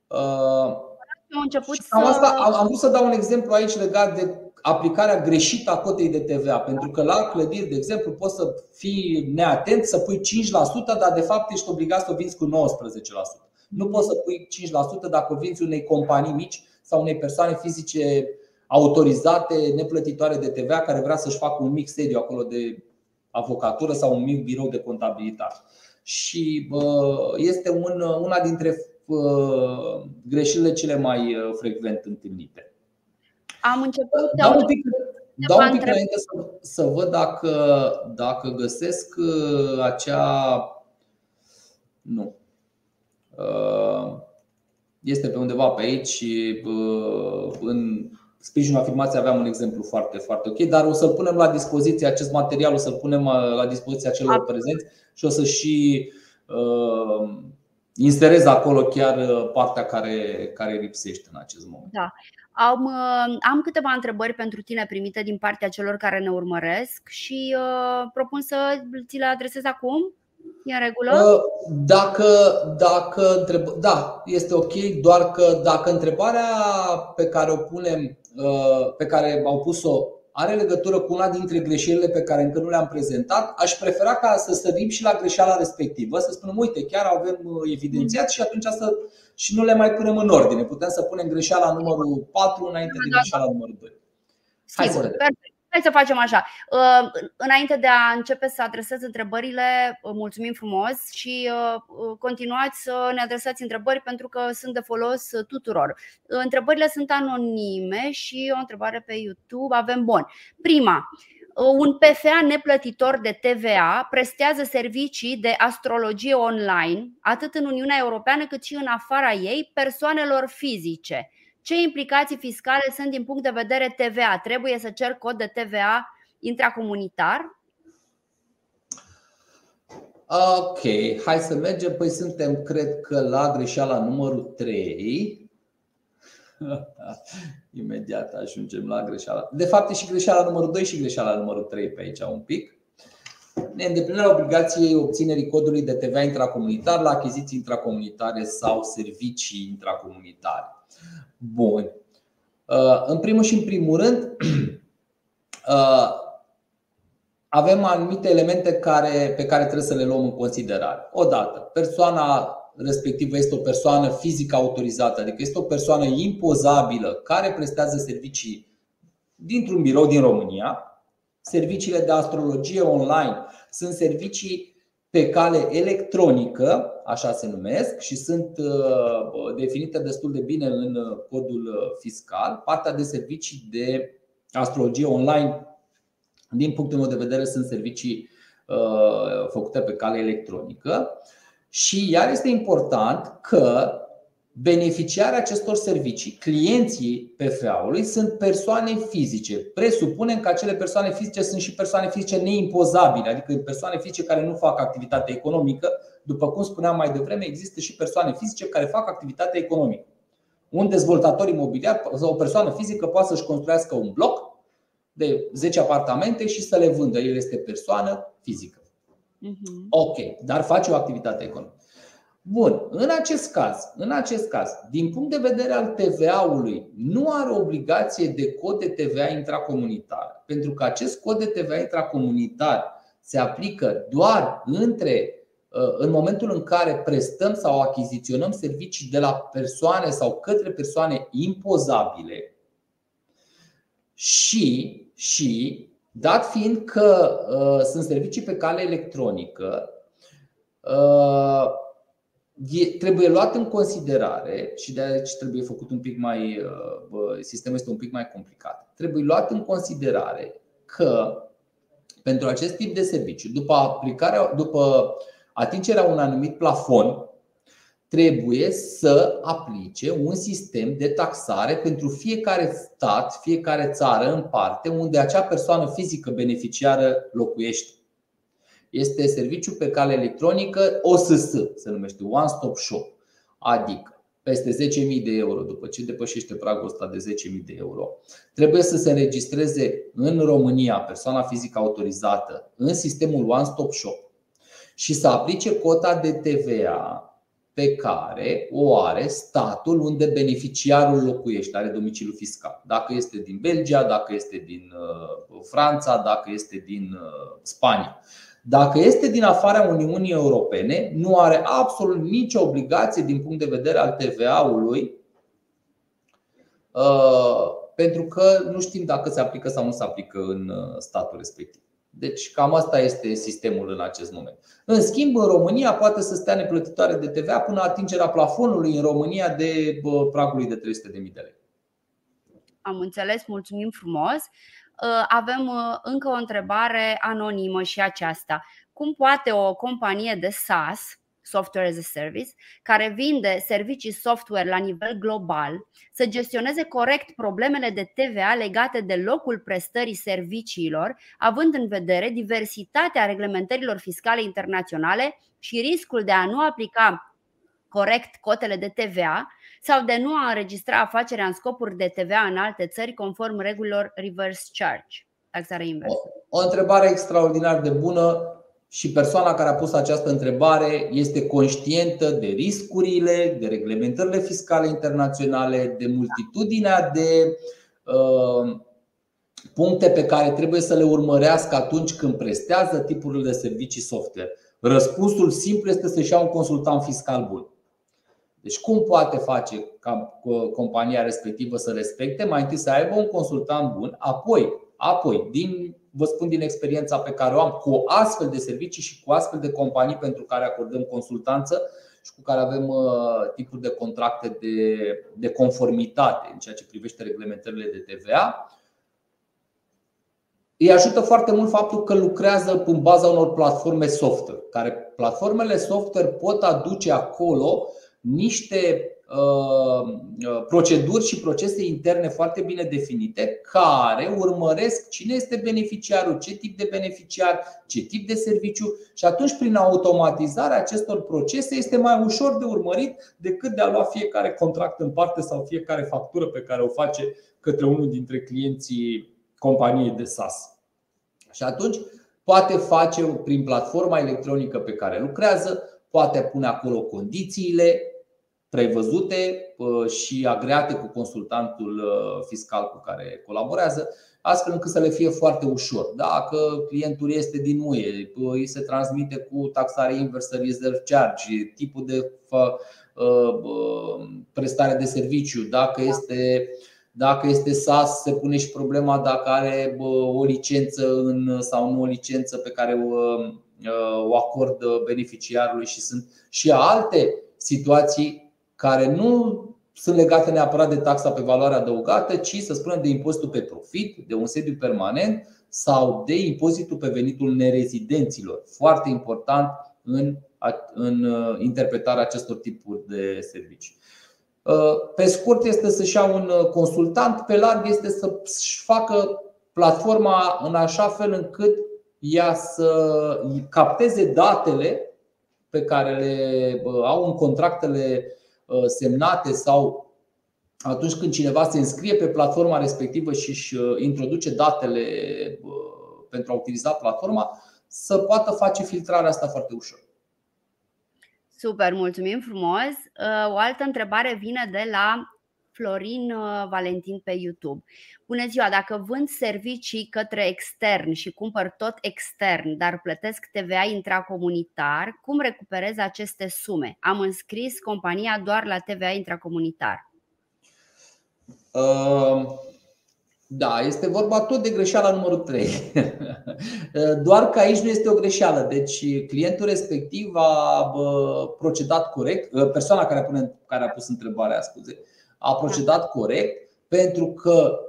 Uh, am început să... asta, am, am vrut să dau un exemplu aici legat de aplicarea greșită a cotei de TVA. Pentru că la clădiri, de exemplu, poți să fii neatent, să pui 5%, dar de fapt ești obligat să o vinzi cu 19%. Nu poți să pui 5% dacă o vinzi unei companii mici sau unei persoane fizice autorizate, neplătitoare de TVA, care vrea să-și facă un mic sediu acolo de avocatură sau un mic birou de contabilitate. Și este un, una dintre Uh, greșelile cele mai uh, frecvent întâlnite. Am început dau un pic, dau un pic înainte să, să văd dacă, dacă găsesc uh, acea. Nu. Este pe undeva pe aici în sprijinul afirmației aveam un exemplu foarte, foarte ok, dar o să-l punem la dispoziție acest material, o să-l punem la dispoziția celor prezenți și o să și inserez acolo chiar uh, partea care, care lipsește în acest moment. Da. Am, uh, am câteva întrebări pentru tine primite din partea celor care ne urmăresc și uh, propun să ți le adresez acum. E în regulă? Uh, dacă, dacă întreb... Da, este ok, doar că dacă întrebarea pe care o punem, pe care au pus-o are legătură cu una dintre greșelile pe care încă nu le-am prezentat, aș prefera ca să sărim și la greșeala respectivă, să spunem, uite, chiar avem uh, evidențiat și atunci să și nu le mai punem în ordine. Putem să punem greșeala numărul 4 înainte de greșeala numărul 2. Hai să vedem. Hai să facem așa. Uh, înainte de a începe să adresez întrebările, uh, mulțumim frumos și uh, continuați să ne adresați întrebări pentru că sunt de folos tuturor. Întrebările sunt anonime și o întrebare pe YouTube avem bun. Prima, un PFA neplătitor de TVA prestează servicii de astrologie online, atât în Uniunea Europeană cât și în afara ei, persoanelor fizice. Ce implicații fiscale sunt din punct de vedere TVA? Trebuie să cer cod de TVA intracomunitar? Ok, hai să mergem. Păi suntem, cred că, la greșeala numărul 3. Imediat ajungem la greșeala. De fapt, e și greșeala numărul 2 și greșeala numărul 3 pe aici un pic. Neîndeplinirea obligației obținerii codului de TVA intracomunitar la achiziții intracomunitare sau servicii intracomunitare. Bun. Uh, în primul și în primul rând, uh, avem anumite elemente care, pe care trebuie să le luăm în considerare. Odată, persoana respectivă este o persoană fizică autorizată, adică este o persoană impozabilă care prestează servicii dintr-un birou din România. Serviciile de astrologie online sunt servicii pe cale electronică, așa se numesc, și sunt uh, definite destul de bine în uh, codul uh, fiscal. Partea de servicii de astrologie online, din punctul meu de vedere, sunt servicii făcute pe cale electronică. Și iar este important că beneficiarii acestor servicii, clienții PFA-ului, sunt persoane fizice. Presupunem că acele persoane fizice sunt și persoane fizice neimpozabile, adică persoane fizice care nu fac activitate economică. După cum spuneam mai devreme, există și persoane fizice care fac activitate economică. Un dezvoltator imobiliar sau o persoană fizică poate să-și construiască un bloc de 10 apartamente și să le vândă. El este persoană fizică. Mhm. Ok, dar face o activitate economică. Bun, în acest caz, în acest caz, din punct de vedere al TVA-ului, nu are obligație de cod de TVA intracomunitar, pentru că acest cod de TVA intracomunitar se aplică doar între uh, în momentul în care prestăm sau achiziționăm servicii de la persoane sau către persoane impozabile. Și, și Dat fiind că uh, sunt servicii pe cale electronică, uh, e, trebuie luat în considerare și de aici trebuie făcut un pic mai. Uh, sistemul este un pic mai complicat. Trebuie luat în considerare că pentru acest tip de serviciu, după aplicarea, după atingerea un anumit plafon, trebuie să aplice un sistem de taxare pentru fiecare stat, fiecare țară în parte unde acea persoană fizică beneficiară locuiește. Este serviciu pe cale electronică OSS, se numește One Stop Shop, adică peste 10.000 de euro, după ce depășește pragul ăsta de 10.000 de euro, trebuie să se înregistreze în România persoana fizică autorizată în sistemul One Stop Shop și să aplice cota de TVA pe care o are statul unde beneficiarul locuiește, are domiciliu fiscal. Dacă este din Belgia, dacă este din uh, Franța, dacă este din uh, Spania. Dacă este din afara Uniunii Europene, nu are absolut nicio obligație din punct de vedere al TVA-ului, uh, pentru că nu știm dacă se aplică sau nu se aplică în statul respectiv. Deci cam asta este sistemul în acest moment. În schimb, în România poate să stea neplătitoare de TVA până atingerea plafonului în România de pragului de 300.000 de lei. Am înțeles, mulțumim frumos. Uh, avem uh, încă o întrebare anonimă și aceasta. Cum poate o companie de SaaS Software as a Service, care vinde servicii software la nivel global, să gestioneze corect problemele de TVA legate de locul prestării serviciilor, având în vedere diversitatea reglementărilor fiscale internaționale și riscul de a nu aplica corect cotele de TVA sau de nu a înregistra afacerea în scopuri de TVA în alte țări conform regulilor reverse charge, taxare inversă. O, o întrebare extraordinar de bună și persoana care a pus această întrebare este conștientă de riscurile, de reglementările fiscale internaționale, de multitudinea de uh, puncte pe care trebuie să le urmărească atunci când prestează tipurile de servicii software. Răspunsul simplu este să-și ia un consultant fiscal bun. Deci cum poate face ca compania respectivă să respecte? Mai întâi să aibă un consultant bun, apoi, apoi din vă spun din experiența pe care o am cu astfel de servicii și cu astfel de companii pentru care acordăm consultanță și cu care avem uh, tipuri de contracte de, de conformitate în ceea ce privește reglementările de TVA. Îi ajută foarte mult faptul că lucrează în baza unor platforme software, care platformele software pot aduce acolo niște uh, uh, proceduri și procese interne foarte bine definite care urmăresc cine este beneficiarul, ce tip de beneficiar, ce tip de serviciu și atunci prin automatizarea acestor procese este mai ușor de urmărit decât de a lua fiecare contract în parte sau fiecare factură pe care o face către unul dintre clienții companiei de SaaS. Și atunci poate face prin platforma electronică pe care lucrează, poate pune acolo condițiile prevăzute uh, și agreate cu consultantul uh, fiscal cu care colaborează, astfel încât să le fie foarte ușor. Dacă clientul este din UE, uh, îi se transmite cu taxare inversă reserve charge, tipul de prestare de serviciu, dacă este dacă este SAS, se pune și problema dacă are o licență în, sau nu o licență pe care o, o acordă beneficiarului și sunt și alte situații care nu sunt legate neapărat de taxa pe valoare adăugată, ci să spunem de impozitul pe profit, de un sediu permanent sau de impozitul pe venitul nerezidenților. Foarte important în, în uh, interpretarea acestor tipuri de servicii. Uh, pe scurt este să-și ia un uh, consultant, pe larg este să-și facă platforma în așa fel încât ea să capteze datele pe care le au în contractele Uh, semnate sau atunci când cineva se înscrie pe platforma respectivă și își uh, introduce datele uh, pentru a utiliza platforma, să poată face filtrarea asta foarte ușor. Super, mulțumim frumos. O altă întrebare vine de la Florin uh, Valentin pe YouTube. Bună ziua, dacă vând servicii către extern și cumpăr tot extern, dar plătesc TVA intracomunitar, cum recuperez aceste sume? Am înscris compania doar la TVA intracomunitar. Uh, da, este vorba tot de greșeala numărul 3. Doar că aici nu este o greșeală. Deci clientul respectiv a procedat corect, persoana care a, pune, care a pus întrebarea, scuze, a procedat corect pentru că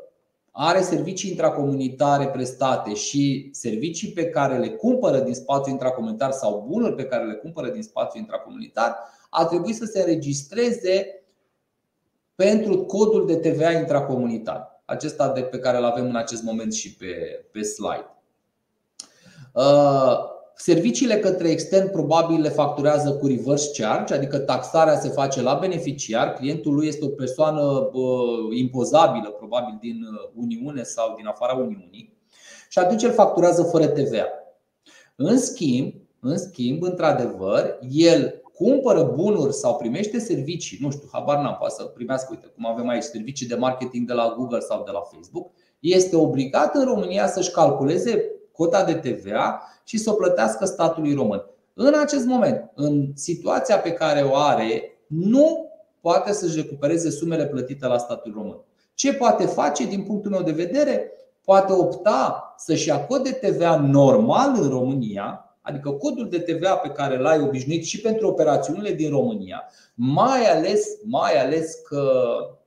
are servicii intracomunitare prestate și servicii pe care le cumpără din spațiu intracomunitar sau bunuri pe care le cumpără din spațiu intracomunitar, a trebuit să se înregistreze pentru codul de TVA intracomunitar. Acesta de pe care îl avem în acest moment și pe, pe slide. Uh, Serviciile către extern probabil le facturează cu reverse charge, adică taxarea se face la beneficiar, clientul lui este o persoană impozabilă, probabil din Uniune sau din afara Uniunii, și atunci el facturează fără TVA. În schimb, în schimb, într-adevăr, el cumpără bunuri sau primește servicii, nu știu, habar n-am, poate să primească, uite, cum avem aici, servicii de marketing de la Google sau de la Facebook, este obligat în România să-și calculeze cota de TVA și să o plătească statului român. În acest moment, în situația pe care o are, nu poate să-și recupereze sumele plătite la statul român. Ce poate face din punctul meu de vedere? Poate opta să-și ia cod de TVA normal în România, adică codul de TVA pe care l-ai obișnuit și pentru operațiunile din România, mai ales, mai ales că uh,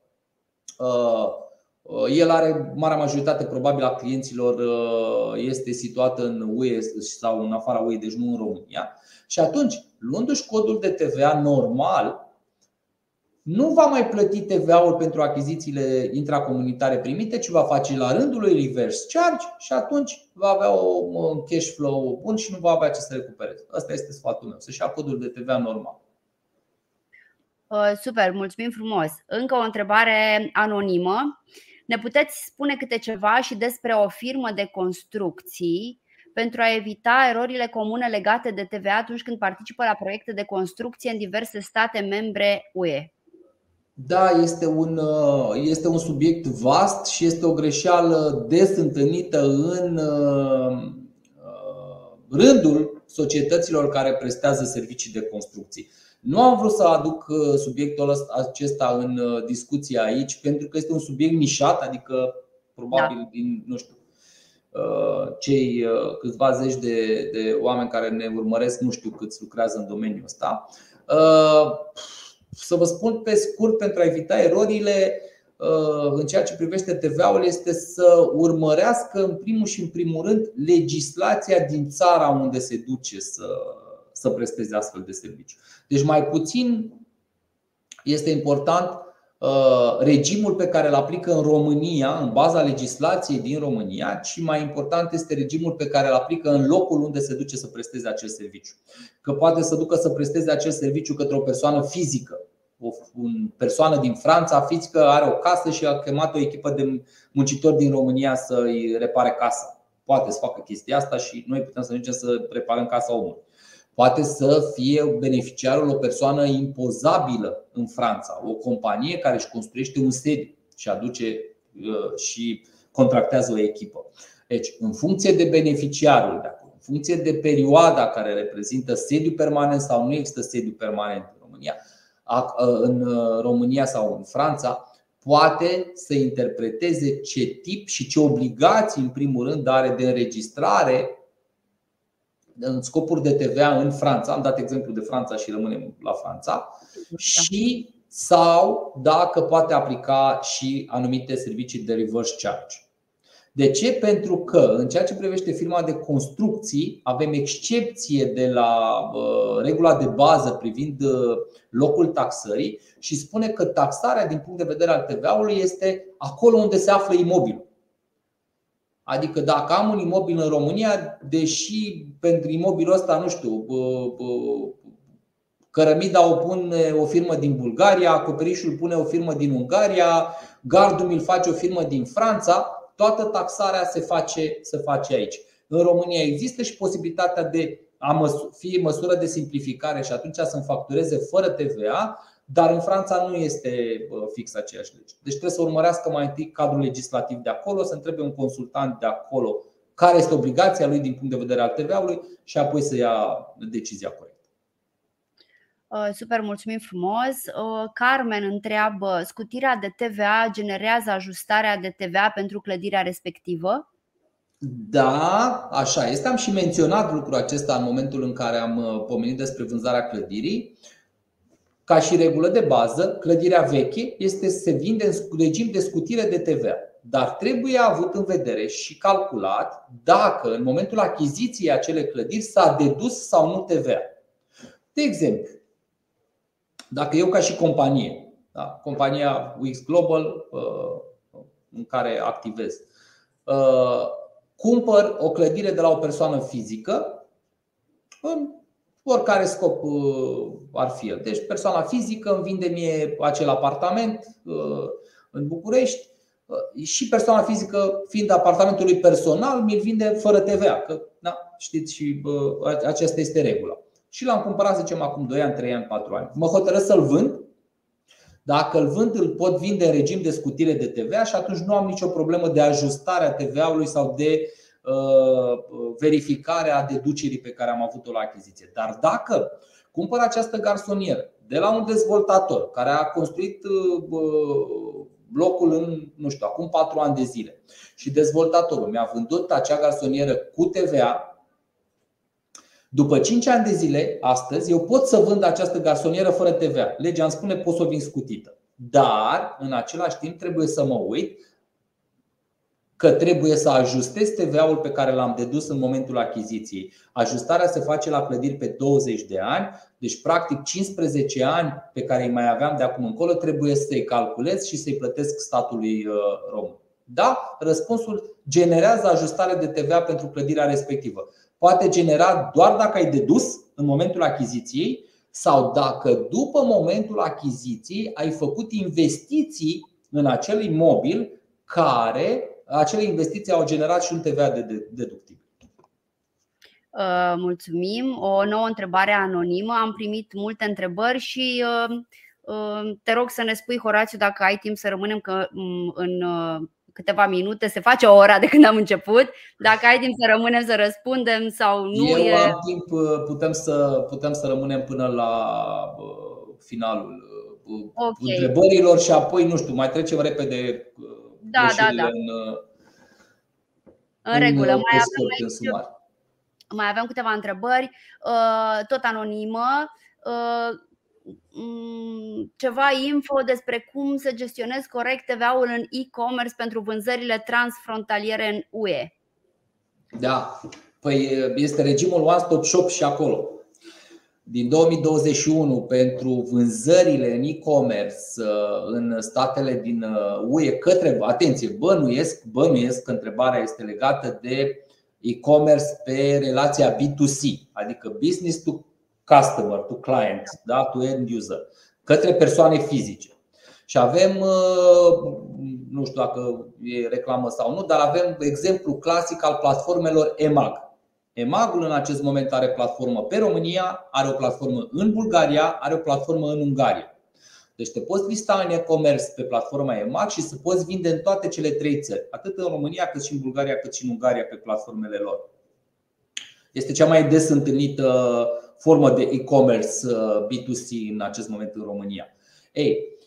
Uh, el are marea majoritate probabil a clienților uh, este situată în UE sau în afara UE, deci nu în România. Și atunci, luându-și codul de TVA normal, nu va mai plăti TVA-ul pentru achizițiile intracomunitare primite, ci va face la rândul lui reverse charge și atunci va avea un cash flow bun și nu va avea ce să recupereze. Asta este sfatul meu, să-și ia codul de TVA normal. Uh, super, mulțumim frumos. Încă o întrebare anonimă. Ne puteți spune câte ceva și despre o firmă de construcții pentru a evita erorile comune legate de TVA atunci când participă la proiecte de construcție în diverse state membre UE? Da, este un, este un subiect vast și este o greșeală des întâlnită în uh, rândul societăților care prestează servicii de construcții. Nu am vrut să aduc uh, subiectul acesta în uh, discuție aici pentru că este un subiect nișat, adică probabil da. din, nu știu, uh, cei câțiva zeci de, de oameni care ne urmăresc, nu știu câți lucrează în domeniul ăsta. Să vă spun pe scurt, pentru a evita erorile, în ceea ce privește TVA-ul, este să urmărească în primul și în primul rând legislația din țara unde se duce să, să presteze astfel de serviciu. Deci mai puțin este important uh, regimul pe care îl aplică în România, în baza legislației din România, ci mai important este regimul pe care îl aplică în locul unde se duce să presteze acel serviciu. Că poate să ducă să presteze acel serviciu către o persoană fizică. O persoană din Franța fizică are o casă și a chemat o echipă de muncitori din România să îi repare casa. Poate să facă chestia asta și noi putem să mergem să reparăm casa omului poate să fie beneficiarul o persoană impozabilă în Franța, o companie care își construiește un sediu și aduce uh, și contractează o echipă. Deci, în funcție de beneficiarul de acolo, în funcție de perioada care reprezintă sediu permanent sau nu există sediu permanent în România, în uh, România sau în Franța, poate să interpreteze ce tip și ce obligații, în primul rând, are de înregistrare în scopuri de TVA în Franța, am dat exemplu de Franța și rămânem la Franța, și sau dacă poate aplica și anumite servicii de reverse charge. De ce? Pentru că în ceea ce privește firma de construcții avem excepție de la uh, regula de bază privind uh, locul taxării și spune că taxarea din punct de vedere al TVA-ului este acolo unde se află imobilul. Adică dacă am un imobil în România, deși pentru imobilul ăsta, nu știu, cărămida o pune o firmă din Bulgaria, acoperișul pune o firmă din Ungaria, gardul mi-l face o firmă din Franța, toată taxarea se face, se face aici. În România există și posibilitatea de a fi măsură de simplificare și atunci să-mi factureze fără TVA, dar în Franța nu este fix aceeași lege. Deci trebuie să urmărească mai întâi cadrul legislativ de acolo, să întrebe un consultant de acolo care este obligația lui din punct de vedere al TVA-ului și apoi să ia decizia corectă. Uh, super, mulțumim frumos. Uh, Carmen întreabă, scutirea de TVA generează ajustarea de TVA pentru clădirea respectivă? Da, așa este. Am și menționat lucrul acesta în momentul în care am uh, pomenit despre vânzarea clădirii. Ca și regulă de bază, clădirea veche este să se vinde în regim de scutire de TVA. Dar trebuie avut în vedere și calculat dacă în momentul achiziției acele clădiri s-a dedus sau nu TVA. De exemplu, dacă eu ca și companie, da, compania Wix Global uh, în care activez, uh, cumpăr o clădire de la o persoană fizică oricare scop uh, ar fi el. Deci persoana fizică îmi vinde mie acel apartament uh, în București uh, și persoana fizică, fiind apartamentul lui personal, mi-l vinde fără TVA. Că, da, știți, și aceasta este regula. Și l-am cumpărat, zicem, acum 2 ani, 3 ani, 4 ani. Mă hotărăsc să-l vând. Dacă îl vând, îl pot vinde în regim de scutire de TVA și atunci nu am nicio problemă de ajustare a TVA-ului sau de Uh, verificarea deducerii pe care am avut-o la achiziție. Dar dacă cumpăr această garsonieră de la un dezvoltator care a construit uh, blocul în, nu știu, acum 4 ani de zile și dezvoltatorul mi-a vândut acea garsonieră cu TVA, după 5 ani de zile, astăzi, eu pot să vând această garsonieră fără TVA. Legea îmi spune pot să o vin scutită. Dar, în același timp, trebuie să mă uit că trebuie să ajustez TVA-ul pe care l-am dedus în momentul achiziției. Ajustarea se face la clădiri pe 20 de ani, deci practic 15 ani pe care îi mai aveam de acum încolo trebuie să-i calculez și să-i plătesc statului uh, român. Da? Răspunsul generează ajustare de TVA pentru clădirea respectivă. Poate genera doar dacă ai dedus în momentul achiziției sau dacă după momentul achiziției ai făcut investiții în acel imobil care acele investiții au generat și un TVA deductibil. Uh, mulțumim. O nouă întrebare anonimă. Am primit multe întrebări și uh, uh, te rog să ne spui, Horațiu, dacă ai timp să rămânem că mm, în câteva minute, se face o ora de când am început. Dacă ai timp să rămânem să răspundem sau nu Eu e... am timp, putem să, putem să rămânem până la finalul okay. întrebărilor și apoi, nu știu, mai trecem repede da, da, da. În, în regulă. Mai avem, aici, mai avem câteva întrebări, uh, tot anonimă. Uh, mm, ceva info despre cum să gestionezi corect TVA-ul în e-commerce pentru vânzările transfrontaliere în UE. Da, păi este regimul One Stop Shop și acolo. Din 2021 pentru vânzările în e-commerce în statele din UE către, atenție, bănuiesc, bănuiesc că întrebarea este legată de e-commerce pe relația B2C, adică business to customer, to client, da? to end user, către persoane fizice. Și avem, uh, nu știu dacă e reclamă sau nu, dar avem exemplu clasic al platformelor EMAG. EMAG-ul în acest moment are platformă pe România, are o platformă în Bulgaria, are o platformă în Ungaria. Deci te poți lista în e-commerce pe platforma EMAG și să poți vinde în toate cele trei țări, atât în România, cât și în Bulgaria, cât și în Ungaria pe platformele lor. Este cea mai des întâlnită formă de e-commerce uh, B2C în acest moment în România. Ei,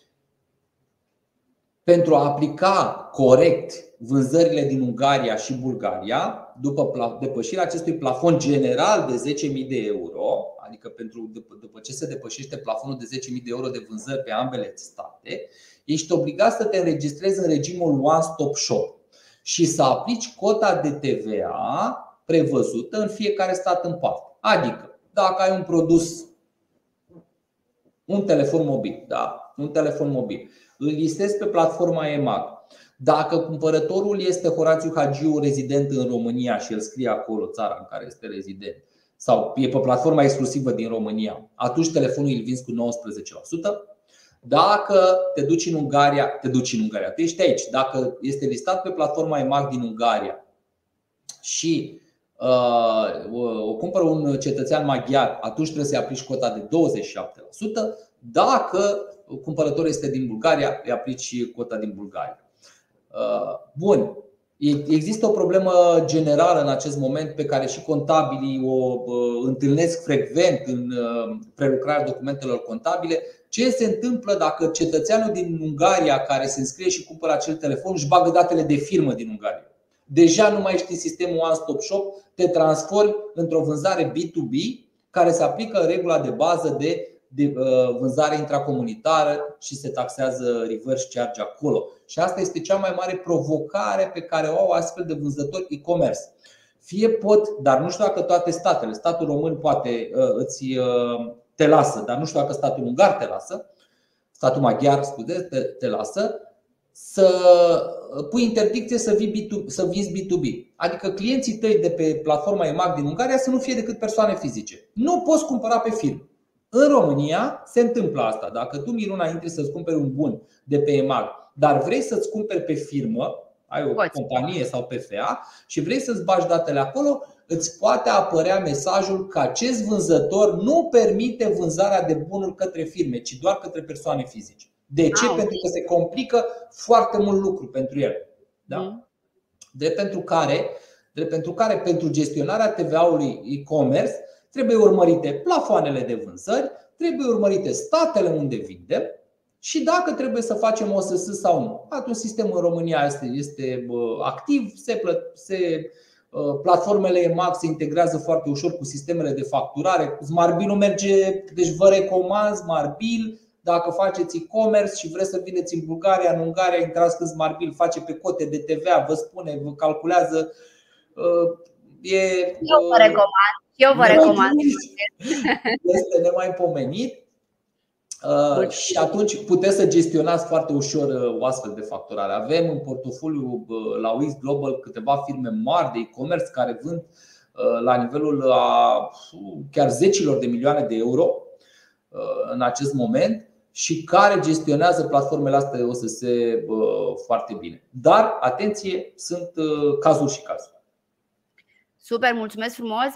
pentru a aplica corect vânzările din Ungaria și Bulgaria, după depășirea acestui plafon general de 10.000 de euro, adică pentru, după ce se depășește plafonul de 10.000 de euro de vânzări pe ambele state, ești obligat să te înregistrezi în regimul One Stop Shop și să aplici cota de TVA prevăzută în fiecare stat în parte. Adică, dacă ai un produs, un telefon mobil, da? un telefon mobil îl listezi pe platforma EMAG. Dacă cumpărătorul este Horațiu Hagiu, rezident în România și el scrie acolo țara în care este rezident, sau e pe platforma exclusivă din România, atunci telefonul îl vinzi cu 19%. Dacă te duci în Ungaria, te duci în Ungaria, tu ești aici. Dacă este listat pe platforma EMAG din Ungaria și uh, o cumpără un cetățean maghiar, atunci trebuie să-i aplici cota de 27%. Dacă cumpărătorul este din Bulgaria, îi aplici cota din Bulgaria. Uh, bun. Există o problemă generală în acest moment pe care și contabilii o uh, întâlnesc frecvent în uh, prelucrarea documentelor contabile. Ce se întâmplă dacă cetățeanul din Ungaria care se înscrie și cumpără acel telefon își bagă datele de firmă din Ungaria? Deja nu mai ești în sistemul One Stop Shop, te transformi într-o vânzare B2B care se aplică regula de bază de de uh, vânzare intracomunitară și se taxează reverse charge acolo. Și asta este cea mai mare provocare pe care o au astfel de vânzători e-commerce. Fie pot, dar nu știu dacă toate statele, statul român poate uh, îți uh, te lasă, dar nu știu dacă statul ungar te lasă, statul maghiar, scuze, te, te lasă, să pui interdicție să, vii B2, să vinzi B2B. Adică clienții tăi de pe platforma EMAG din Ungaria să nu fie decât persoane fizice. Nu poți cumpăra pe firmă. În România se întâmplă asta. Dacă tu, Miruna, intri să-ți cumperi un bun de pe EMAG, dar vrei să-ți cumperi pe firmă, ai o companie sau PFA și vrei să-ți bagi datele acolo, îți poate apărea mesajul că acest vânzător nu permite vânzarea de bunuri către firme, ci doar către persoane fizice. De ce? Ah, pentru că se complică foarte mult lucru pentru el. Da? Mm. De pentru care, de pentru care pentru gestionarea TVA-ului e-commerce Trebuie urmărite plafoanele de vânzări, trebuie urmărite statele unde vindem și dacă trebuie să facem OSS sau nu. Atunci sistemul în România este, este activ, se, plă, se ă, platformele EMAX se integrează foarte ușor cu sistemele de facturare. Smartbill nu merge, deci vă recomand Smartbill dacă faceți e-commerce și vreți să vindeți în Bulgaria, în Ungaria, intrați în Smartbill, face pe cote de TVA, vă spune, vă calculează. Ă, e, Eu vă recomand eu vă recomand. Este nemaipomenit. Uh, și atunci puteți să gestionați foarte ușor uh, o astfel de facturare. Avem în portofoliu uh, la Wix Global câteva firme mari de e-commerce care vând la nivelul a chiar zecilor de milioane de euro în acest moment și care gestionează platformele astea OSS foarte bine. Dar, atenție, sunt cazuri și cazuri. Super, mulțumesc frumos!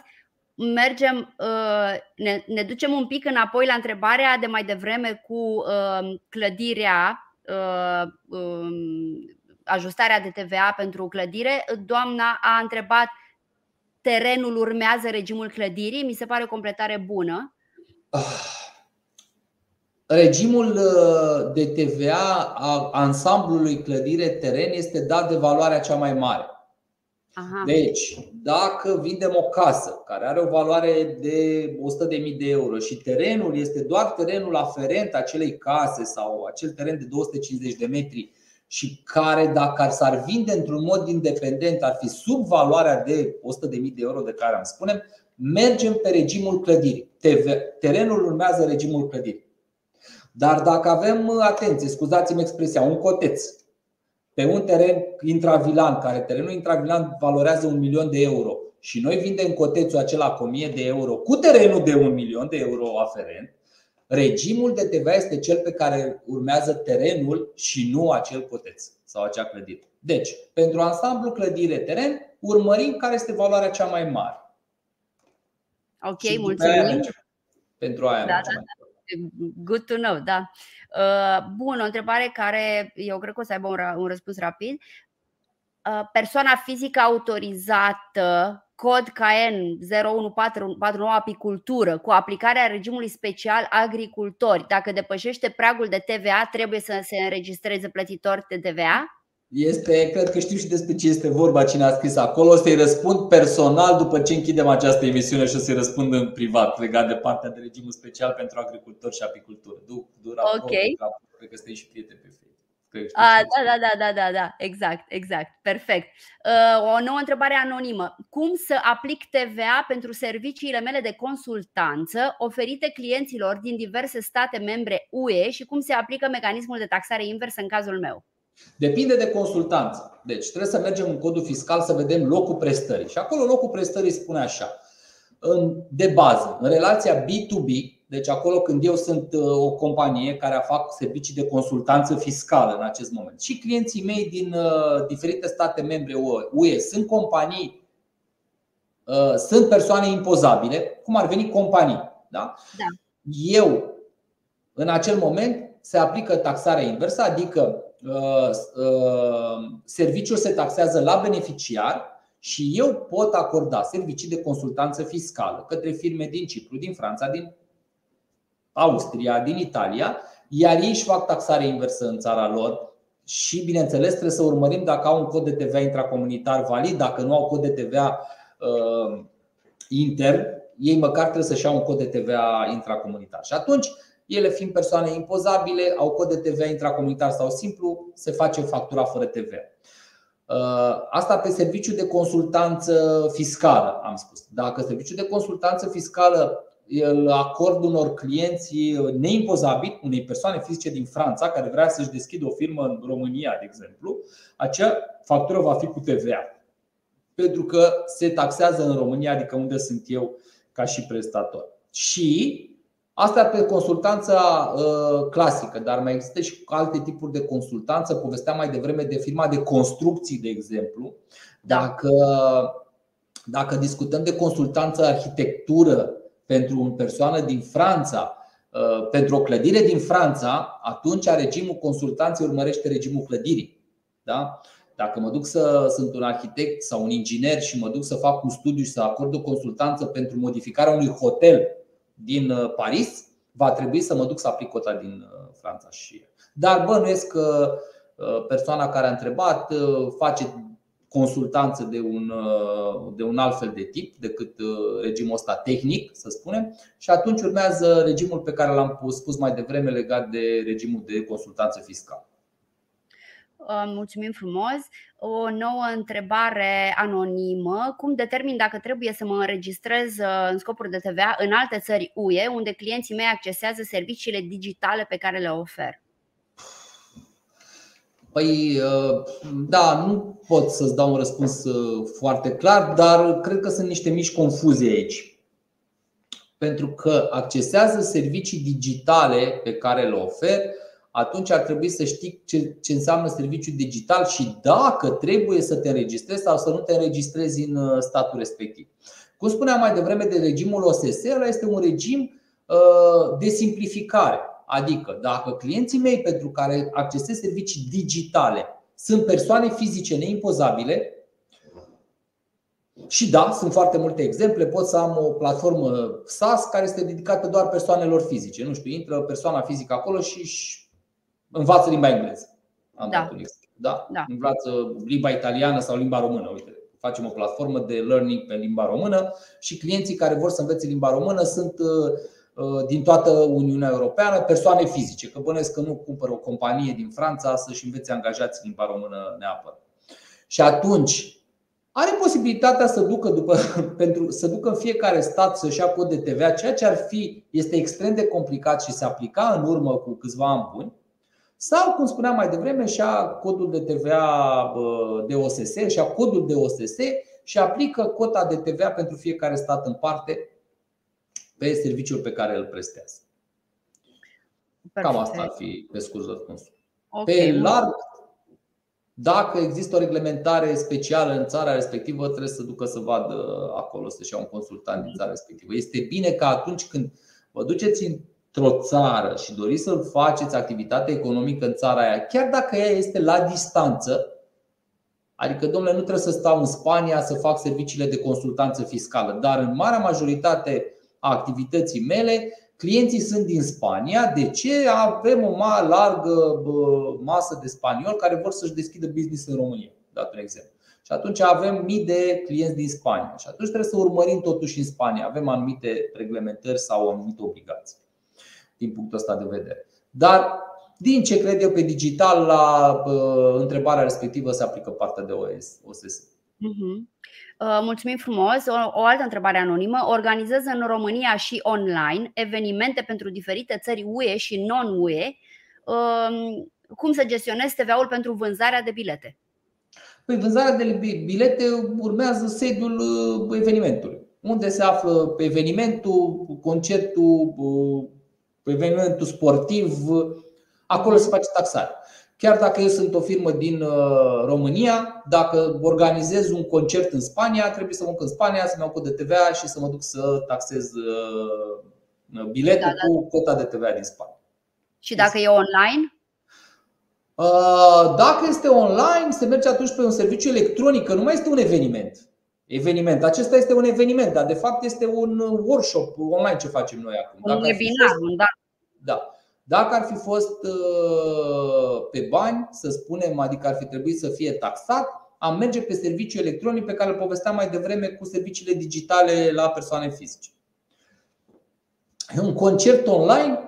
Mergem, uh, ne, ne ducem un pic înapoi la întrebarea de mai devreme cu uh, clădirea, uh, um, ajustarea de TVA pentru clădire. Doamna a întrebat terenul urmează regimul clădirii, mi se pare o completare bună. Ah. Regimul de TVA a ansamblului clădire teren este dat de valoarea cea mai mare. Aha. Deci, dacă vindem o casă care are o valoare de 100.000 de euro și terenul este doar terenul aferent acelei case sau acel teren de 250 de metri și care dacă s-ar vinde într-un mod independent ar fi sub valoarea de 100.000 de euro de care am spunem, mergem pe regimul clădirii. Terenul urmează regimul clădirii. Dar dacă avem, atenție, scuzați-mi expresia, un coteț pe un teren intravilan, care terenul intravilan valorează un milion de euro și noi vindem cotețul acela cu 1000 de euro cu terenul de un milion de euro aferent, regimul de TVA este cel pe care urmează terenul și nu acel coteț sau acea clădire. Deci, pentru ansamblu clădire-teren, urmărim care este valoarea cea mai mare. Ok, și mulțumim. Pentru aia da, da, da. Good to know, da. Uh, bun, o întrebare care eu cred că o să aibă un răspuns rapid. Uh, persoana fizică autorizată cod KN 0149 apicultură cu aplicarea regimului special agricultori. Dacă depășește pragul de TVA, trebuie să se înregistreze plătitor de TVA? Este, cred că știu și despre ce este vorba, cine a scris acolo. O să-i răspund personal după ce închidem această emisiune și o să-i răspund în privat, legat de partea de regimul special pentru agricultori și apicultură. Du, du ok. Cred că stai și prieteni pe Facebook. A, da, da, da, da, da, da, exact, exact, perfect. Uh, o nouă întrebare anonimă. Cum să aplic TVA pentru serviciile mele de consultanță oferite clienților din diverse state membre UE și cum se aplică mecanismul de taxare inversă în cazul meu? Depinde de consultanță. Deci trebuie să mergem în codul fiscal să vedem locul prestării. Și acolo locul prestării spune așa. De bază, în relația B2B, deci acolo când eu sunt uh, o companie care fac servicii de consultanță fiscală în acest moment și clienții mei din uh, diferite state membre UE sunt companii, uh, sunt persoane impozabile, cum ar veni companii. Da? Da. Eu, în acel moment, se aplică taxarea inversă, adică serviciul se taxează la beneficiar și eu pot acorda servicii de consultanță fiscală către firme din Cipru, din Franța, din Austria, din Italia, iar ei își fac taxare inversă în țara lor și, bineînțeles, trebuie să urmărim dacă au un cod de TVA intracomunitar valid, dacă nu au cod de TVA uh, intern, ei măcar trebuie să-și iau un cod de TVA intracomunitar. Și atunci, ele fiind persoane impozabile, au cod de TVA intracomunitar sau simplu, se face factura fără TVA. Uh, asta pe serviciu de consultanță fiscală, am spus. Dacă serviciul de consultanță fiscală îl acord unor clienți neimpozabili, unei persoane fizice din Franța care vrea să-și deschidă o firmă în România, de exemplu, acea factură va fi cu TVA. Pentru că se taxează în România, adică unde sunt eu ca și prestator. Și Asta pe consultanța uh, clasică, dar mai există și alte tipuri de consultanță. Povesteam mai devreme de firma de construcții, de exemplu. Da. Dacă, dacă discutăm de consultanță arhitectură pentru o persoană din Franța, uh, pentru o clădire din Franța, atunci regimul consultanței urmărește regimul clădirii. Da? Dacă mă duc să sunt un arhitect sau un inginer și mă duc să fac un studiu și să acord o consultanță pentru modificarea unui hotel din uh, Paris, va trebui să mă duc să aplic cota din uh, Franța și Dar bănuiesc că persoana care a întrebat face consultanță de un, uh, de un alt fel de tip decât uh, regimul ăsta tehnic, să spunem, și atunci urmează regimul pe care l-am spus mai devreme legat de regimul de consultanță fiscală. Uh, mulțumim frumos. O nouă întrebare anonimă. Cum determin dacă trebuie să mă înregistrez în scopuri de TVA în alte țări UE, unde clienții mei accesează serviciile digitale pe care le ofer? Păi, uh, da, nu pot să-ți dau un răspuns uh, foarte clar, dar cred că sunt niște mici confuzii aici. Pentru că accesează servicii digitale pe care le ofer, atunci ar trebui să știi ce, ce înseamnă serviciu digital și dacă trebuie să te înregistrezi sau să nu te înregistrezi în uh, statul respectiv. Cum spuneam mai devreme de regimul OSS, ăla este un regim de simplificare. Adică, dacă clienții mei pentru care accesez servicii digitale sunt persoane fizice neimpozabile, și da, sunt foarte multe exemple. Pot să am o platformă SaaS care este dedicată doar persoanelor fizice. Nu știu, intră persoana fizică acolo și învață limba engleză. Am da. Da? da. Învață limba italiană sau limba română. Uite, facem o platformă de learning pe limba română și clienții care vor să învețe limba română sunt uh, Uh, din toată Uniunea Europeană, persoane fizice, că bănesc că nu cumpără o companie din Franța să-și învețe angajații limba română neapărat. Și atunci, are posibilitatea să ducă, după, pentru, să ducă în fiecare stat să-și ia cod de TVA, ceea ce ar fi, este extrem de complicat și se aplica în urmă cu câțiva ani buni, sau, cum spuneam mai devreme, și ia codul de TVA de OSS, și ia codul de OSS și aplică cota de TVA pentru fiecare stat în parte pe serviciul pe care îl prestează. Cam asta ar fi pe scurt răspunsul. Okay. Pe larg, dacă există o reglementare specială în țara respectivă, trebuie să ducă să vadă acolo, să-și ia un consultant din țara respectivă. Este bine că atunci când vă duceți într-o țară și doriți să faceți activitate economică în țara aia, chiar dacă ea este la distanță, Adică, domnule, nu trebuie să stau în Spania să fac serviciile de consultanță fiscală, dar în marea majoritate a activității mele, clienții sunt din Spania. De ce? Avem o mare largă masă de spanioli care vor să-și deschidă business în România, dat un exemplu. Și atunci avem mii de clienți din Spania. Și atunci trebuie să urmărim totuși în Spania. Avem anumite reglementări sau anumite obligații din punctul ăsta de vedere. Dar din ce cred eu pe digital, la uh, întrebarea respectivă se aplică partea de OS, OSS. Uh-huh. Uh, mulțumim frumos. O, o altă întrebare anonimă. Organizează în România și online evenimente pentru diferite țări UE și non-UE. Uh, cum să gestionezi TVA-ul pentru vânzarea de bilete? Păi vânzarea de bilete urmează sediul uh, evenimentului. Unde se află evenimentul, concertul, uh, evenimentul sportiv, acolo se face taxare. Chiar dacă eu sunt o firmă din uh, România, dacă organizez un concert în Spania, trebuie să mă duc în Spania, să-mi iau cod de TVA și să mă duc să taxez uh, biletul da, da. cu cota de TVA din Spania. Și dacă e online? Uh, dacă este online, se merge atunci pe un serviciu electronic, că nu mai este un eveniment. Eveniment. Acesta este un eveniment, dar de fapt este un workshop online ce facem noi acum. Un webinar, da. Da. Dacă ar fi fost uh, pe bani, să spunem, adică ar fi trebuit să fie taxat, am merge pe serviciu electronic pe care îl povesteam mai devreme cu serviciile digitale la persoane fizice. E un concert online.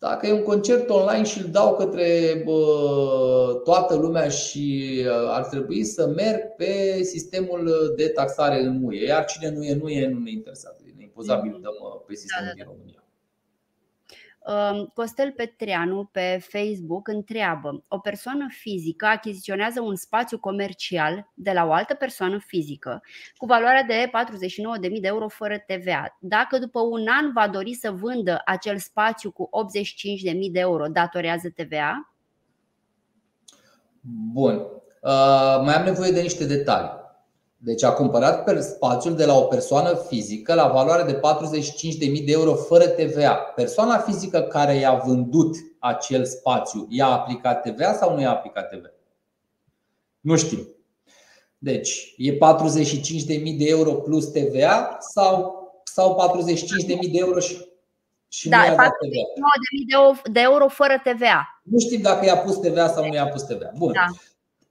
Dacă e un concert online și îl dau către bă, toată lumea și uh, ar trebui să merg pe sistemul de taxare în UE. Iar cine nu e, nu e, nu ne interesează. E impozabil dăm uh, pe sistemul da, da, da. din România. Costel Petreanu pe Facebook întreabă O persoană fizică achiziționează un spațiu comercial de la o altă persoană fizică cu valoarea de 49.000 de euro fără TVA. Dacă după un an va dori să vândă acel spațiu cu 85.000 de euro, datorează TVA? Bun. Uh, mai am nevoie de niște detalii. Deci a cumpărat spațiul de la o persoană fizică la valoare de 45.000 de euro fără TVA. Persoana fizică care i-a vândut acel spațiu, i-a aplicat TVA sau nu i-a aplicat TVA? Nu știm. Deci, e 45.000 de euro plus TVA sau, sau 45.000 de euro și, și da, nu i-a dat TVA? de euro fără TVA. Nu știm dacă i-a pus TVA sau nu i-a pus TVA. Bun. Da.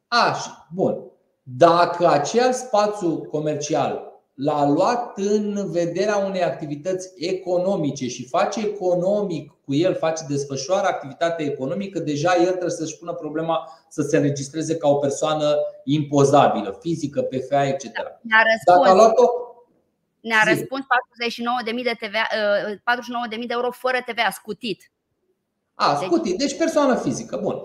Așa, bun. Dacă acel spațiu comercial l-a luat în vederea unei activități economice și face economic cu el, face desfășoară activitate economică, deja el trebuie să-și pună problema să se înregistreze ca o persoană impozabilă, fizică, PFA, etc. Ne-a răspuns, Dacă a luat-o, ne-a răspuns 49.000 de, TVA, 49.000 de euro fără TVA, scutit. A, scutit. Deci persoană fizică. Bun.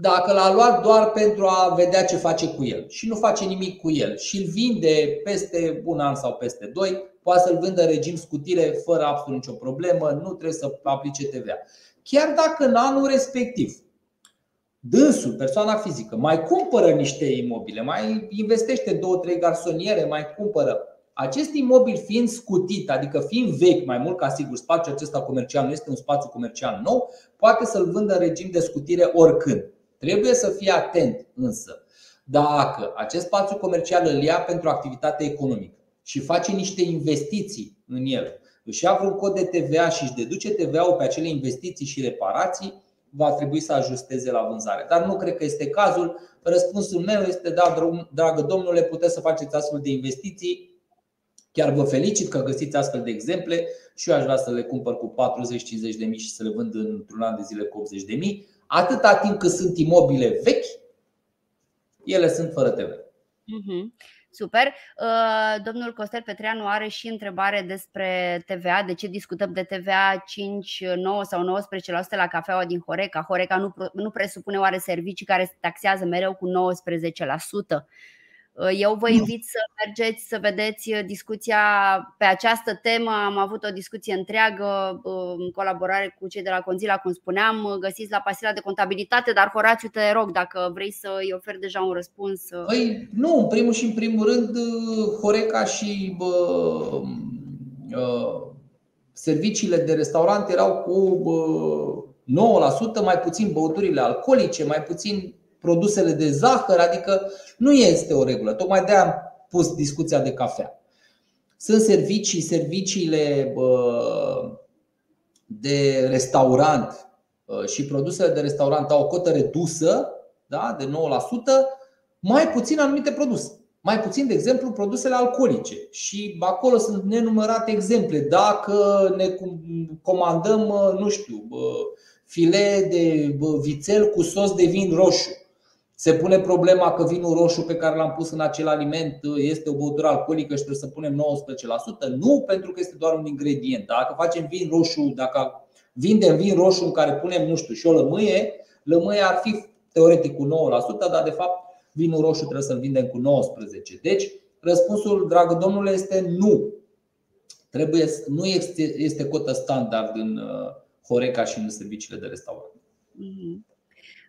Dacă l-a luat doar pentru a vedea ce face cu el și nu face nimic cu el și îl vinde peste un an sau peste doi, poate să-l vândă în regim scutire fără absolut nicio problemă, nu trebuie să aplice TVA. Chiar dacă în anul respectiv dânsul, persoana fizică, mai cumpără niște imobile, mai investește două, trei garsoniere, mai cumpără acest imobil fiind scutit, adică fiind vechi, mai mult ca sigur, spațiul acesta comercial nu este un spațiu comercial nou, poate să-l vândă în regim de scutire oricând. Trebuie să fie atent însă. Dacă acest spațiu comercial îl ia pentru activitate economică și face niște investiții în el, își ia vreun cod de TVA și își deduce TVA-ul pe acele investiții și reparații, va trebui să ajusteze la vânzare. Dar nu cred că este cazul. Răspunsul meu este da, dragă domnule, puteți să faceți astfel de investiții Chiar vă felicit că găsiți astfel de exemple și eu aș vrea să le cumpăr cu 40-50 de mii și să le vând într-un an de zile cu 80 de mii. Atâta timp cât sunt imobile vechi, ele sunt fără TV. Uh-huh. Super. Domnul Costel Petreanu are și întrebare despre TVA. De ce discutăm de TVA 5, 9 sau 19% la cafeaua din Horeca? Horeca nu, nu presupune oare servicii care se taxează mereu cu 19%? Uh, eu vă invit să mergeți să vedeți uh, discuția pe această temă. Am avut o discuție întreagă uh, în colaborare cu cei de la Conzila, cum spuneam. Găsiți la pasiunea de contabilitate, dar Horațiu, te rog, dacă vrei să îi oferi deja un răspuns. Păi, nu, în primul și în primul rând, Horeca și bă, bă, serviciile de restaurant erau cu bă, 9%, mai puțin băuturile alcoolice, mai puțin produsele de zahăr, adică nu este o regulă. Tocmai de am pus discuția de cafea. Sunt servicii, serviciile de restaurant și produsele de restaurant au o cotă redusă da, de 9%, mai puțin anumite produse. Mai puțin, de exemplu, produsele alcoolice. Și acolo sunt nenumărate exemple. Dacă ne comandăm, nu știu, file de vițel cu sos de vin roșu se pune problema că vinul roșu pe care l-am pus în acel aliment este o băutură alcoolică și trebuie să punem 19%? Nu, pentru că este doar un ingredient. Dacă facem vin roșu, dacă vindem vin roșu în care punem, nu știu, și o lămâie, lămâie ar fi teoretic cu 9%, dar de fapt vinul roșu trebuie să-l vindem cu 19%. Deci, răspunsul, dragă domnule, este nu. Trebuie, nu este, este cotă standard în uh, Horeca și în serviciile de restaurant. Mm-hmm.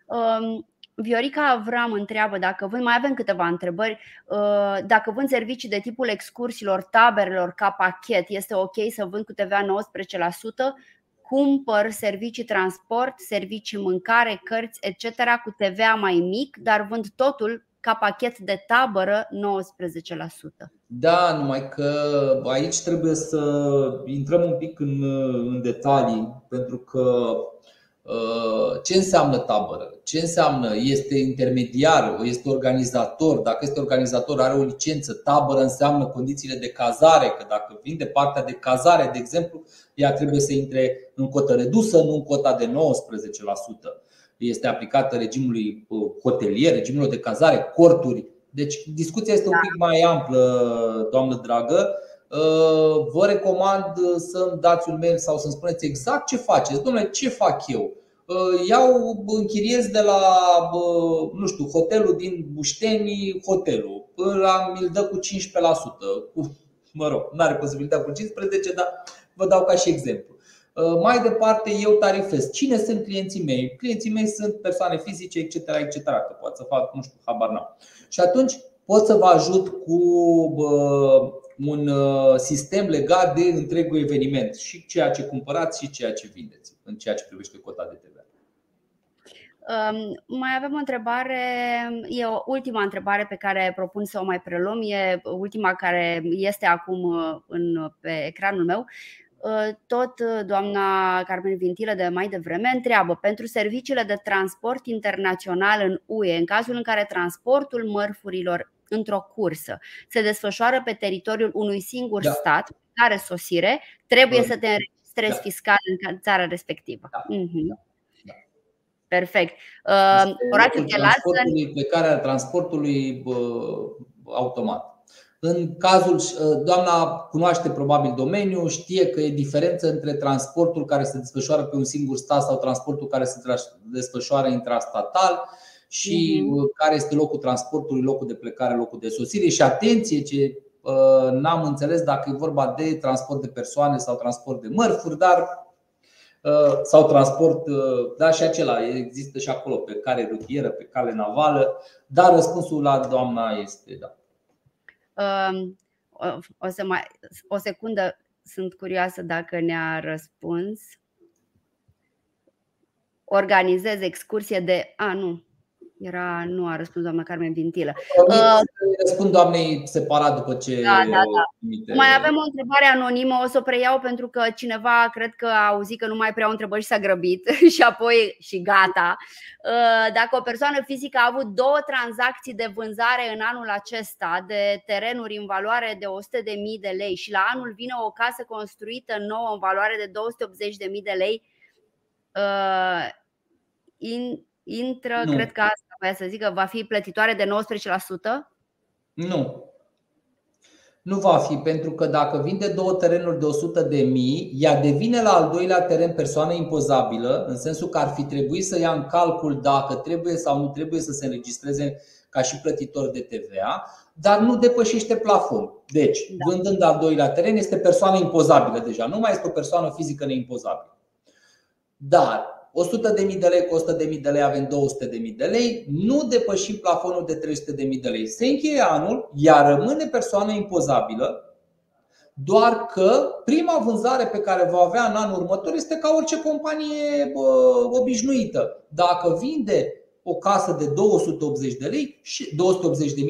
Um, Viorica Avram întreabă dacă vând, mai avem câteva întrebări, uh, dacă vând servicii de tipul excursiilor, taberelor ca pachet, este ok să vând cu TVA 19%? Cumpăr servicii transport, servicii mâncare, cărți, etc. cu TVA mai mic, dar vând totul ca pachet de tabără 19%. Da, numai că aici trebuie să intrăm un pic în, în detalii, pentru că Uh, ce înseamnă tabără? Ce înseamnă? Este intermediar, este organizator. Dacă este organizator, are o licență. Tabără înseamnă condițiile de cazare, că dacă vin de partea de cazare, de exemplu, ea trebuie să intre în cotă redusă, nu în cota de 19%. Este aplicată regimului uh, hotelier, regimului de cazare, corturi. Deci discuția este un pic mai amplă, doamnă dragă. Uh, vă recomand să-mi dați un mail sau să-mi spuneți exact ce faceți. Domnule, ce fac eu? Uh, iau, închiriez de la, nu știu, hotelul din Bușteni, hotelul. La mi-l dă cu 15%. Cu, mă rog, nu are posibilitatea cu 15%, dar vă dau ca și exemplu. Uh, mai departe, eu tarifez. Cine sunt clienții mei? Clienții mei sunt persoane fizice, etc. etc. Că pot să fac, nu știu, habar n-am. Și atunci pot să vă ajut cu un uh, sistem legat de întregul eveniment și ceea ce cumpărați și ceea ce vindeți în ceea ce privește cota de TVA. Um, mai avem o întrebare, e o ultima întrebare pe care propun să o mai preluăm, e ultima care este acum uh, în, pe ecranul meu. Uh, tot doamna Carmen Vintilă de mai devreme întreabă pentru serviciile de transport internațional în UE, în cazul în care transportul mărfurilor într-o cursă se desfășoară pe teritoriul unui singur da. stat, care sosire, trebuie da. să te înregistrezi da. fiscal în țara respectivă. Da. Mm-hmm. Da. Da. Perfect. Uh, Orațiu te lasă. Plecarea transportului automat. În cazul, uh, doamna cunoaște probabil domeniul, știe că e diferență între transportul care se desfășoară pe un singur stat sau transportul care se desfășoară intrastatal și uh-huh. care este locul transportului, locul de plecare, locul de sosire și atenție ce uh, n-am înțeles dacă e vorba de transport de persoane sau transport de mărfuri, dar uh, sau transport, uh, da, și acela există și acolo pe care rutieră, pe cale navală, dar răspunsul la doamna este da. Um, o, să mai, o secundă, sunt curioasă dacă ne-a răspuns. Organizez excursie de. A, nu, era, nu a răspuns doamna Carmen Vintilă. Uh, răspund doamnei separat după ce. Da, da, da. Mai avem o întrebare anonimă, o să o preiau pentru că cineva cred că a auzit că nu mai preiau întrebări și s-a grăbit și apoi și gata. Uh, dacă o persoană fizică a avut două tranzacții de vânzare în anul acesta de terenuri în valoare de 100.000 de lei și la anul vine o casă construită nouă în valoare de 280.000 de lei, uh, in, intră, nu. cred că asta voia să zic, că va fi plătitoare de 19%? Nu. Nu va fi, pentru că dacă vinde două terenuri de 100 de mii, ea devine la al doilea teren persoană impozabilă, în sensul că ar fi trebuit să ia în calcul dacă trebuie sau nu trebuie să se înregistreze ca și plătitor de TVA, dar nu depășește plafon. Deci, da. vândând al doilea teren, este persoană impozabilă deja, nu mai este o persoană fizică neimpozabilă. Dar 100.000 de lei cu 100.000 de lei avem 200.000 de lei, nu depășim plafonul de 300.000 de lei. Se încheie anul, ea rămâne persoană impozabilă, doar că prima vânzare pe care va avea în anul următor este ca orice companie bă, obișnuită. Dacă vinde o casă de 280 de lei și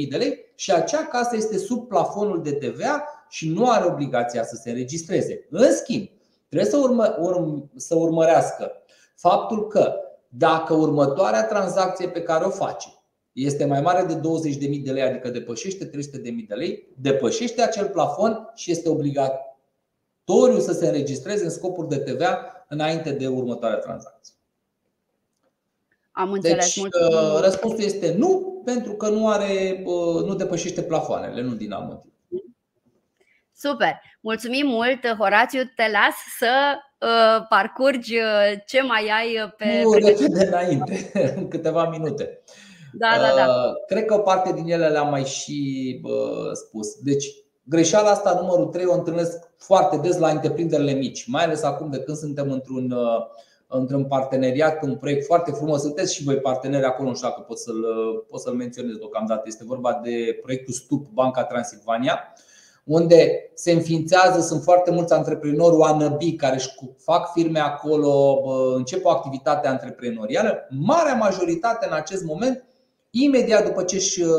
280.000 de lei și acea casă este sub plafonul de TVA și nu are obligația să se înregistreze. În schimb, trebuie să, urmă, urm, să urmărească faptul că dacă următoarea tranzacție pe care o face este mai mare de 20.000 de lei, adică depășește 300.000 de lei, depășește acel plafon și este obligatoriu să se înregistreze în scopuri de TVA înainte de următoarea tranzacție. Am înțeles. Deci, uh, răspunsul este nu, pentru că nu are, uh, nu depășește plafoanele, nu din alt motiv. Super! Mulțumim mult, Horațiu. Te las să uh, parcurgi uh, ce mai ai pe. Nu, repede înainte, în câteva minute. Da, da, da. Cred că o parte din ele le-am mai și uh, spus. Deci, greșeala asta, numărul 3, o întâlnesc foarte des la întreprinderile mici, mai ales acum de când suntem într-un uh, într-un parteneriat, un proiect foarte frumos. Sunteți și voi parteneri acolo, nu știu dacă pot să-l, pot să-l menționez deocamdată. Este vorba de proiectul STUP Banca Transilvania, unde se înființează, sunt foarte mulți antreprenori wannabe care își fac firme acolo, încep o activitate antreprenorială. Marea majoritate în acest moment, imediat după ce își uh,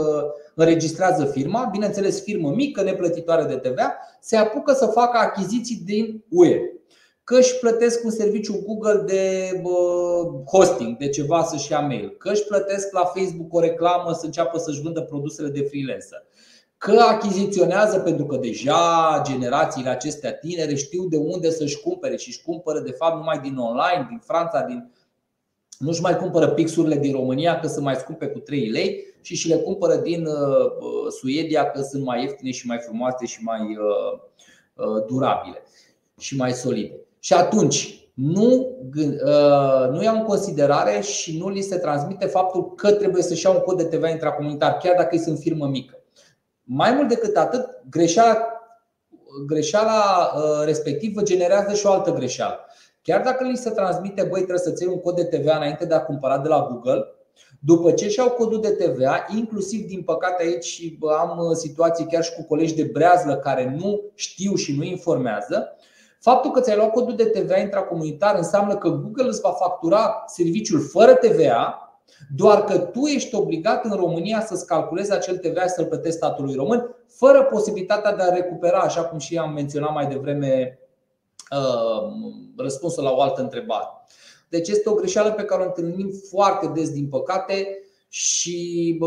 înregistrează firma, bineînțeles firmă mică, neplătitoare de TVA, se apucă să facă achiziții din UE. Că își plătesc un serviciu Google de hosting, de ceva să-și ia mail, că își plătesc la Facebook o reclamă să înceapă să-și vândă produsele de freelancer, că achiziționează pentru că deja generațiile acestea tinere știu de unde să-și cumpere și își cumpără de fapt numai din online, din Franța, din nu-și mai cumpără pixurile din România că sunt mai scumpe cu 3 lei și și le cumpără din uh, Suedia că sunt mai ieftine și mai frumoase și mai uh, uh, durabile și mai solide. Și atunci nu, uh, nu iau în considerare și nu li se transmite faptul că trebuie să-și iau un cod de TVA intracomunitar, chiar dacă ei sunt firmă mică. Mai mult decât atât, greșeala, greșeala uh, respectivă generează și o altă greșeală. Chiar dacă li se transmite, băi, trebuie să-ți iei un cod de TVA înainte de a cumpăra de la Google, după ce și-au codul de TVA, inclusiv din păcate aici am uh, situații chiar și cu colegi de breazlă care nu știu și nu informează, Faptul că ți-ai luat codul de TVA intracomunitar înseamnă că Google îți va factura serviciul fără TVA, doar că tu ești obligat în România să-ți calculezi acel TVA și să-l plătești statului român, fără posibilitatea de a recupera, așa cum și am menționat mai devreme, uh, răspunsul la o altă întrebare. Deci este o greșeală pe care o întâlnim foarte des, din păcate, și,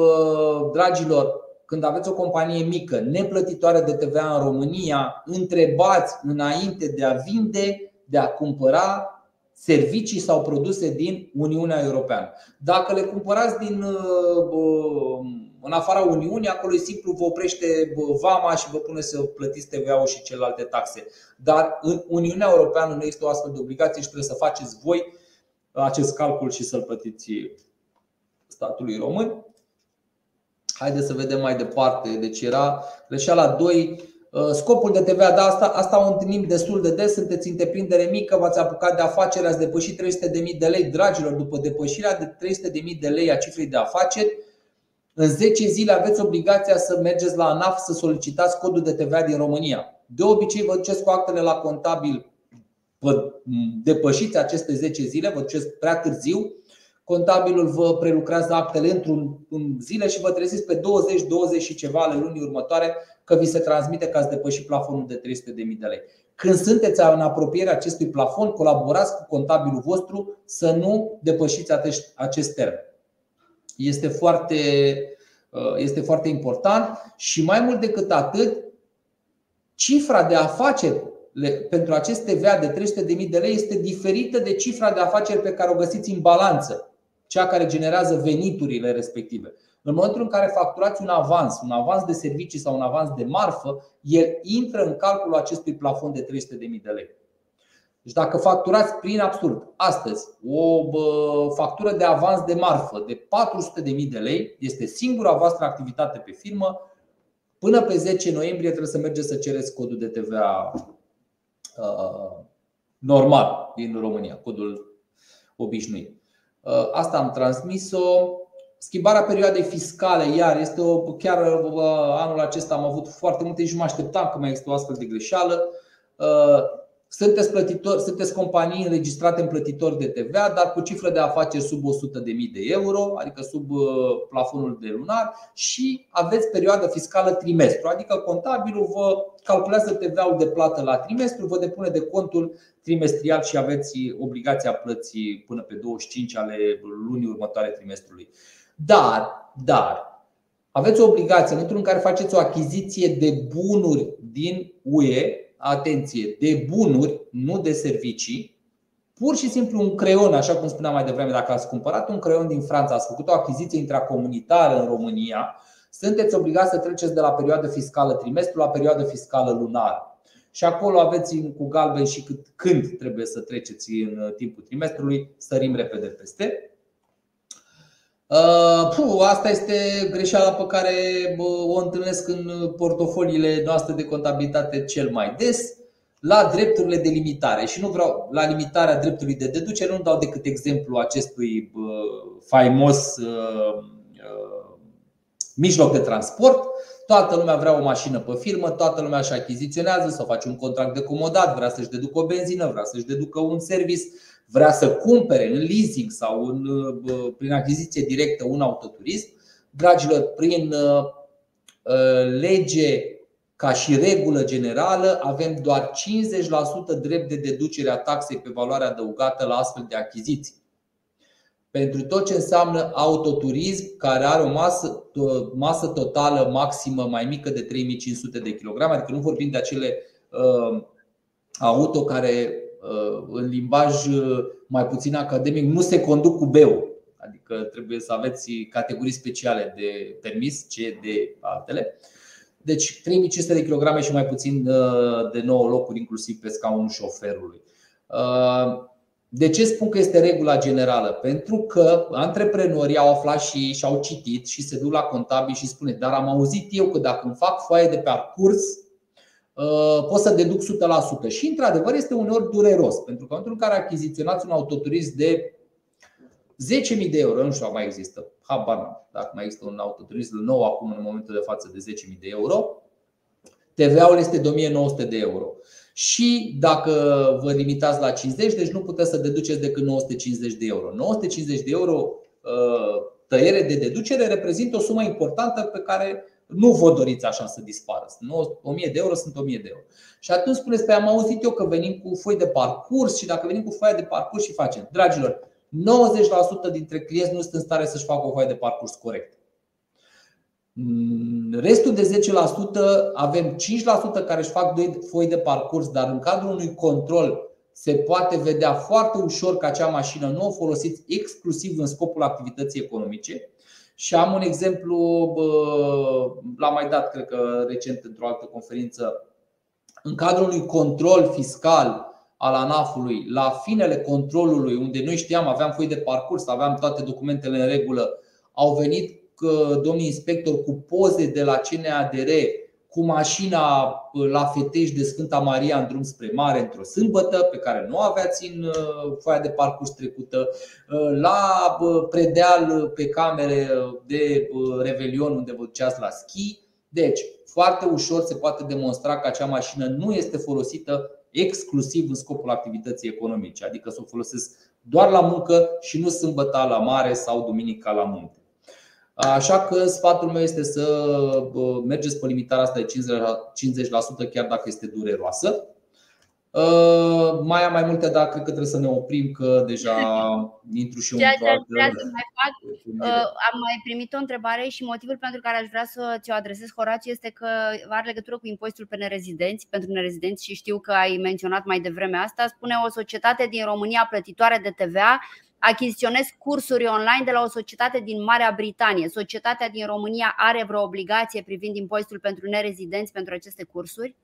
dragilor, când aveți o companie mică, neplătitoare de TVA în România, întrebați înainte de a vinde, de a cumpăra servicii sau produse din Uniunea Europeană. Dacă le cumpărați din uh, în afara Uniunii, acolo e simplu, vă oprește vama și vă pune să plătiți TVA-ul și celelalte taxe. Dar în Uniunea Europeană nu este o astfel de obligație și trebuie să faceți voi acest calcul și să-l plătiți statului român. Haideți să vedem mai departe. Deci era greșeala 2. Uh, scopul de TVA, da, asta, asta o întâlnim destul de des. Sunteți întreprindere mică, v-ați apucat de afaceri, ați depășit 300.000 de lei. Dragilor, după depășirea de 300.000 de lei a cifrei de afaceri, în 10 zile aveți obligația să mergeți la ANAF să solicitați codul de TVA din România. De obicei vă duceți cu actele la contabil, vă depășiți aceste 10 zile, vă duceți prea târziu Contabilul vă prelucrează actele într-un zile și vă treziți pe 20, 20 și ceva ale lunii următoare că vi se transmite că ați depășit plafonul de 300.000 de lei. Când sunteți în apropierea acestui plafon, colaborați cu contabilul vostru să nu depășiți acest termen. Este foarte, uh, este foarte important și mai mult decât atât, cifra de afaceri pentru acest TVA de 300.000 de lei este diferită de cifra de afaceri pe care o găsiți în balanță cea care generează veniturile respective. În momentul în care facturați un avans, un avans de servicii sau un avans de marfă, el intră în calculul acestui plafon de 300.000 de lei. Deci dacă facturați prin absurd astăzi o factură de avans de marfă de 400.000 de lei, este singura voastră activitate pe firmă, până pe 10 noiembrie trebuie să mergeți să cereți codul de TVA uh, normal din România, codul obișnuit. Uh, asta am transmis-o. Schimbarea perioadei fiscale, iar este o, chiar uh, anul acesta am avut foarte multe și nu mă așteptam că mai există o astfel de greșeală. Sunteți, plătitori, sunteți companii înregistrate în plătitori de TVA, dar cu cifră de afaceri sub 100.000 de euro, adică sub uh, plafonul de lunar și aveți perioadă fiscală trimestru, adică contabilul vă calculează TVA-ul de plată la trimestru, vă depune de contul trimestrial și aveți obligația plății până pe 25 ale lunii următoare trimestrului. Dar, dar, aveți o obligație în momentul în care faceți o achiziție de bunuri din UE, atenție, de bunuri, nu de servicii, pur și simplu un creion, așa cum spuneam mai devreme, dacă ați cumpărat un creion din Franța, ați făcut o achiziție intracomunitară în România, sunteți obligați să treceți de la perioadă fiscală trimestru la perioadă fiscală lunară. Și acolo aveți cu galben și cât, când trebuie să treceți în timpul trimestrului, sărim repede peste. Uh, puh, asta este greșeala pe care o întâlnesc în portofoliile noastre de contabilitate cel mai des la drepturile de limitare și nu vreau la limitarea dreptului de deducere, nu dau decât exemplu acestui faimos uh, uh, mijloc de transport. Toată lumea vrea o mașină pe firmă, toată lumea își achiziționează sau face un contract de comodat, vrea să-și deducă o benzină, vrea să-și deducă un service vrea să cumpere în leasing sau în, prin achiziție directă un autoturism, dragilor, prin uh, uh, lege ca și regulă generală, avem doar 50% drept de deducere a taxei pe valoare adăugată la astfel de achiziții. Pentru tot ce înseamnă autoturism, care are o masă, masă totală maximă mai mică de 3500 de kg, adică nu vorbim de acele uh, auto care Uh, în limbaj uh, mai puțin academic, nu se conduc cu beu. Adică trebuie să aveți categorii speciale de permis, C, D, altele. Deci 3500 de kg și mai puțin uh, de 9 locuri, inclusiv pe scaunul șoferului. De ce spun că este regula generală? Pentru că antreprenorii au aflat și și-au citit și se duc la contabil și spune Dar am auzit eu că dacă îmi fac foaie de parcurs, Uh, pot să deduc 100%. Și într-adevăr este uneori dureros, pentru că în în care achiziționați un autoturism de 10.000 de euro, nu știu mai există, habar n dacă mai există un autoturism nou acum în momentul de față de 10.000 de euro, TVA-ul este de 1900 de euro. Și dacă vă limitați la 50, deci nu puteți să deduceți decât 950 de euro. 950 de euro uh, tăiere de deducere reprezintă o sumă importantă pe care nu vă doriți așa să dispară. 1000 de euro sunt 1000 de euro. Și atunci spuneți, pe păi am auzit eu că venim cu foi de parcurs și dacă venim cu foaia de parcurs și facem. Dragilor, 90% dintre clienți nu sunt în stare să-și facă o foaie de parcurs corect. Mm, restul de 10% avem 5% care își fac foi de parcurs, dar în cadrul unui control se poate vedea foarte ușor că acea mașină nu o folosiți exclusiv în scopul activității economice și am un exemplu, l-am mai dat, cred că recent, într-o altă conferință. În cadrul unui control fiscal al ANAF-ului, la finele controlului, unde noi știam, aveam foi de parcurs, aveam toate documentele în regulă, au venit domnii inspector cu poze de la CNADR cu mașina uh, la Feteș de Sfânta Maria în drum spre mare într-o sâmbătă pe care nu aveați în uh, foaia de parcurs trecută, uh, la predeal pe camere de revelion unde vă duceați la schi. Deci, foarte ușor se poate demonstra că acea mașină nu este folosită exclusiv în scopul activității economice, adică să o folosesc doar la muncă și nu sâmbătă la mare sau duminica la munte. Așa că sfatul meu este să mergeți pe limitarea asta de 50%, chiar dacă este dureroasă. Uh, mai am mai multe, dar cred că trebuie să ne oprim că deja intru și eu Ceea ce altă... vrea să mai fac, uh, am mai primit o întrebare și motivul pentru care aș vrea să ți-o adresez, Horaci, este că are legătură cu impozitul pe nerezidenți, pentru nerezidenți și știu că ai menționat mai devreme asta. Spune o societate din România plătitoare de TVA achiziționez cursuri online de la o societate din Marea Britanie. Societatea din România are vreo obligație privind impozitul pentru nerezidenți pentru aceste cursuri?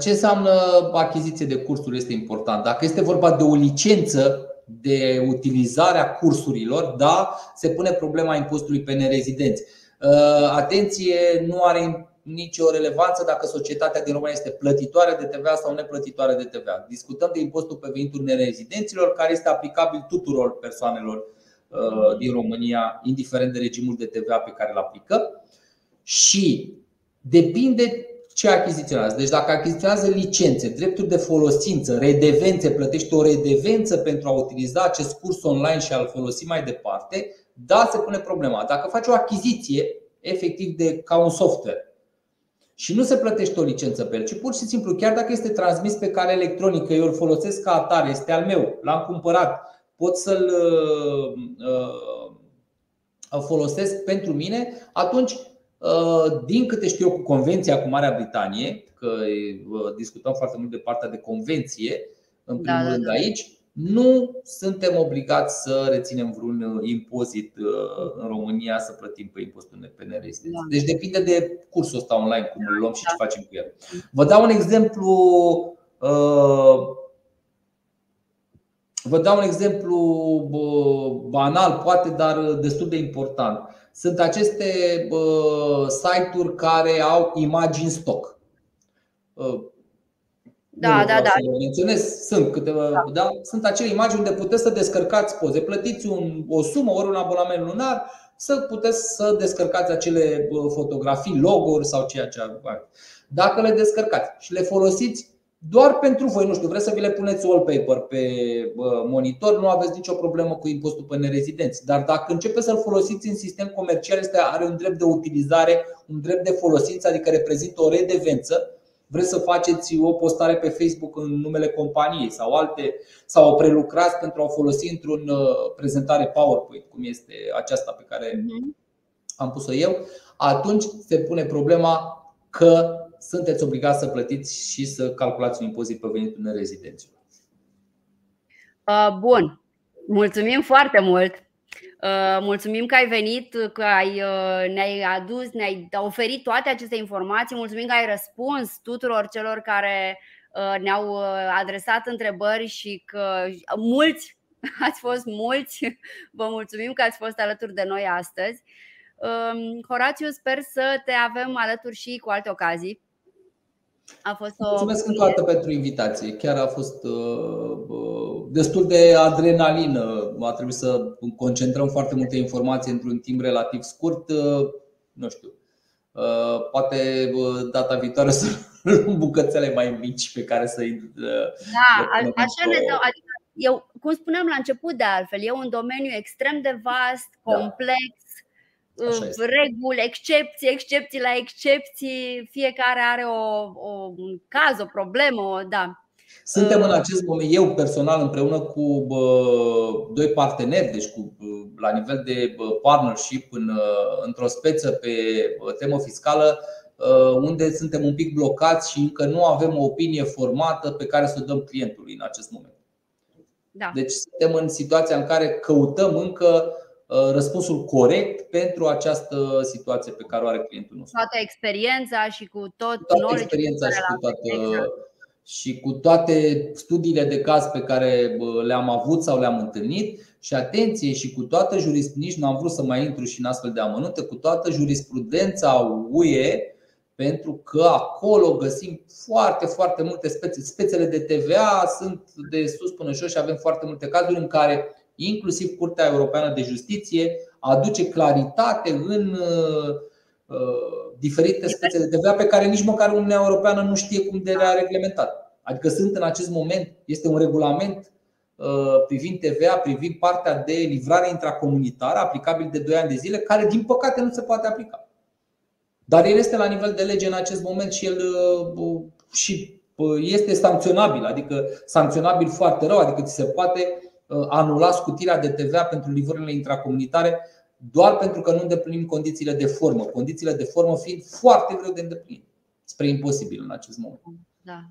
Ce înseamnă achiziție de cursuri este important. Dacă este vorba de o licență de utilizare a cursurilor, da, se pune problema impozitului pe nerezidenți. Uh, atenție, nu are nicio relevanță dacă societatea din România este plătitoare de TVA sau neplătitoare de TVA. Discutăm de impozitul pe venitul nerezidenților, care este aplicabil tuturor persoanelor uh, din România, indiferent de regimul de TVA pe care îl aplică. Și depinde ce achiziționează. Deci dacă achiziționează licențe, drepturi de folosință, redevențe, plătește o redevență pentru a utiliza acest curs online și a-l folosi mai departe, da, se pune problema. Dacă faci o achiziție efectiv de ca un software și nu se plătește o licență pe el, ci pur și simplu, chiar dacă este transmis pe cale electronică, eu îl folosesc ca atare, este al meu, l-am cumpărat, pot să-l uh, uh, folosesc pentru mine, atunci Uh, din câte știu eu cu convenția cu Marea Britanie, că uh, discutăm foarte mult de partea de convenție, în primul da, rând da, da. aici, nu suntem obligați să reținem vreun uh, impozit în România să plătim pe impozitul pe nerezidenți. Da. Deci depinde de cursul ăsta online, cum îl luăm și ce da. facem cu el. Vă dau un exemplu Vă dau un exemplu banal, poate, dar destul de important sunt aceste site-uri care au imagini stock. Da, da, da. menționez, sunt câteva, da. Da? Sunt acele imagini unde puteți să descărcați poze. Plătiți un, o sumă, ori un abonament lunar, să puteți să descărcați acele fotografii, logo-uri sau ceea ce Dacă le descărcați și le folosiți doar pentru voi, nu știu, vreți să vi le puneți wallpaper pe monitor, nu aveți nicio problemă cu impostul pe nerezidenți. Dar dacă începeți să-l folosiți în sistem comercial, este, are un drept de utilizare, un drept de folosință, adică reprezintă o redevență. Vreți să faceți o postare pe Facebook în numele companiei sau alte, sau o prelucrați pentru a o folosi într-un uh, prezentare PowerPoint, cum este aceasta pe care mhm. am pus-o eu, atunci se pune problema că sunteți obligați să plătiți și să calculați un impozit pe venitul nerezidenților. Bun. Mulțumim foarte mult. Mulțumim că ai venit, că ai, ne-ai adus, ne-ai oferit toate aceste informații. Mulțumim că ai răspuns tuturor celor care ne-au adresat întrebări și că mulți, ați fost mulți. Vă mulțumim că ați fost alături de noi astăzi. Horațiu, sper să te avem alături și cu alte ocazii. A fost o Mulțumesc încă o dată pentru invitație. Chiar a fost uh, uh, destul de adrenalină. A trebuit să concentrăm foarte multe informații într-un timp relativ scurt. Uh, nu știu. Uh, poate uh, data viitoare să luăm bucățele mai mici pe care să Da, așa ne dau. Adică eu, cum spuneam la început de altfel, e un domeniu extrem de vast, da. complex, reguli, excepții, excepții la excepții, fiecare are o, o, un caz, o problemă, da. Suntem în acest moment, eu personal, împreună cu bă, doi parteneri, deci cu, la nivel de partnership, în, într-o speță pe temă fiscală, unde suntem un pic blocați și încă nu avem o opinie formată pe care să o dăm clientului în acest moment. Da. Deci suntem în situația în care căutăm încă Uh, răspunsul corect pentru această situație pe care o are clientul nostru. Toată experiența și cu tot cu toată experiența și cu, toată, exact. și cu toate studiile de caz pe care le-am avut sau le-am întâlnit și atenție și cu toată jurisprudența, nu am vrut să mai intru și în astfel de amănunte, cu toată jurisprudența UE, pentru că acolo găsim foarte, foarte multe spețe. Spețele de TVA sunt de sus până jos și avem foarte multe cazuri în care inclusiv Curtea Europeană de Justiție, aduce claritate în uh, uh, diferite spețe de TVA pe care nici măcar Uniunea Europeană nu știe cum de le-a reglementat. Adică sunt în acest moment, este un regulament uh, privind TVA, privind partea de livrare intracomunitară, aplicabil de 2 ani de zile, care din păcate nu se poate aplica. Dar el este la nivel de lege în acest moment și el și este sancționabil, adică sancționabil foarte rău, adică ți se poate Uh, anula scutirea de TVA pentru livrările intracomunitare doar pentru că nu îndeplinim condițiile de formă. Condițiile de formă fiind foarte greu de îndeplinit, spre imposibil în acest moment. Da.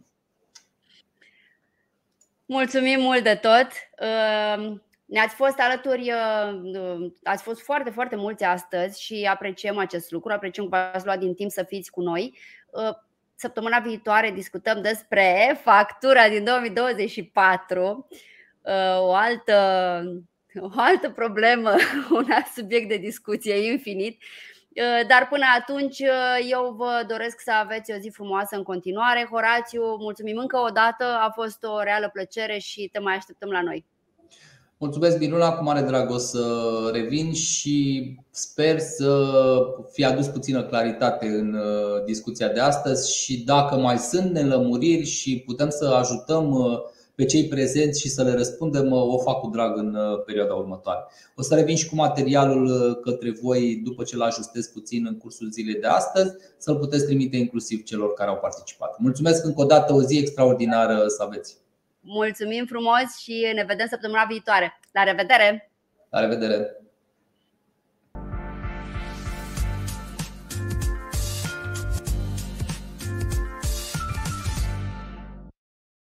Mulțumim mult de tot. Uh, Ne-ați fost alături, ați fost foarte, foarte mulți astăzi și apreciem acest lucru, apreciem că v-ați luat din timp să fiți cu noi. Săptămâna viitoare discutăm despre factura din 2024, o altă, o altă problemă, un alt subiect de discuție infinit. Dar până atunci eu vă doresc să aveți o zi frumoasă în continuare. Horațiu, mulțumim încă o dată, a fost o reală plăcere și te mai așteptăm la noi. Mulțumesc, Miruna, cu mare drag o să revin și sper să fie adus puțină claritate în uh, discuția de astăzi și dacă mai sunt nelămuriri și putem să ajutăm uh, pe cei prezenți și să le răspundem, uh, o fac cu drag în perioada următoare. O să revin și cu materialul către voi după ce l ajustez puțin în cursul zilei de astăzi, să-l puteți trimite inclusiv celor care au participat. Mulțumesc încă o dată, o zi extraordinară să aveți! Mulțumim frumos și ne vedem săptămâna viitoare. La revedere! La revedere!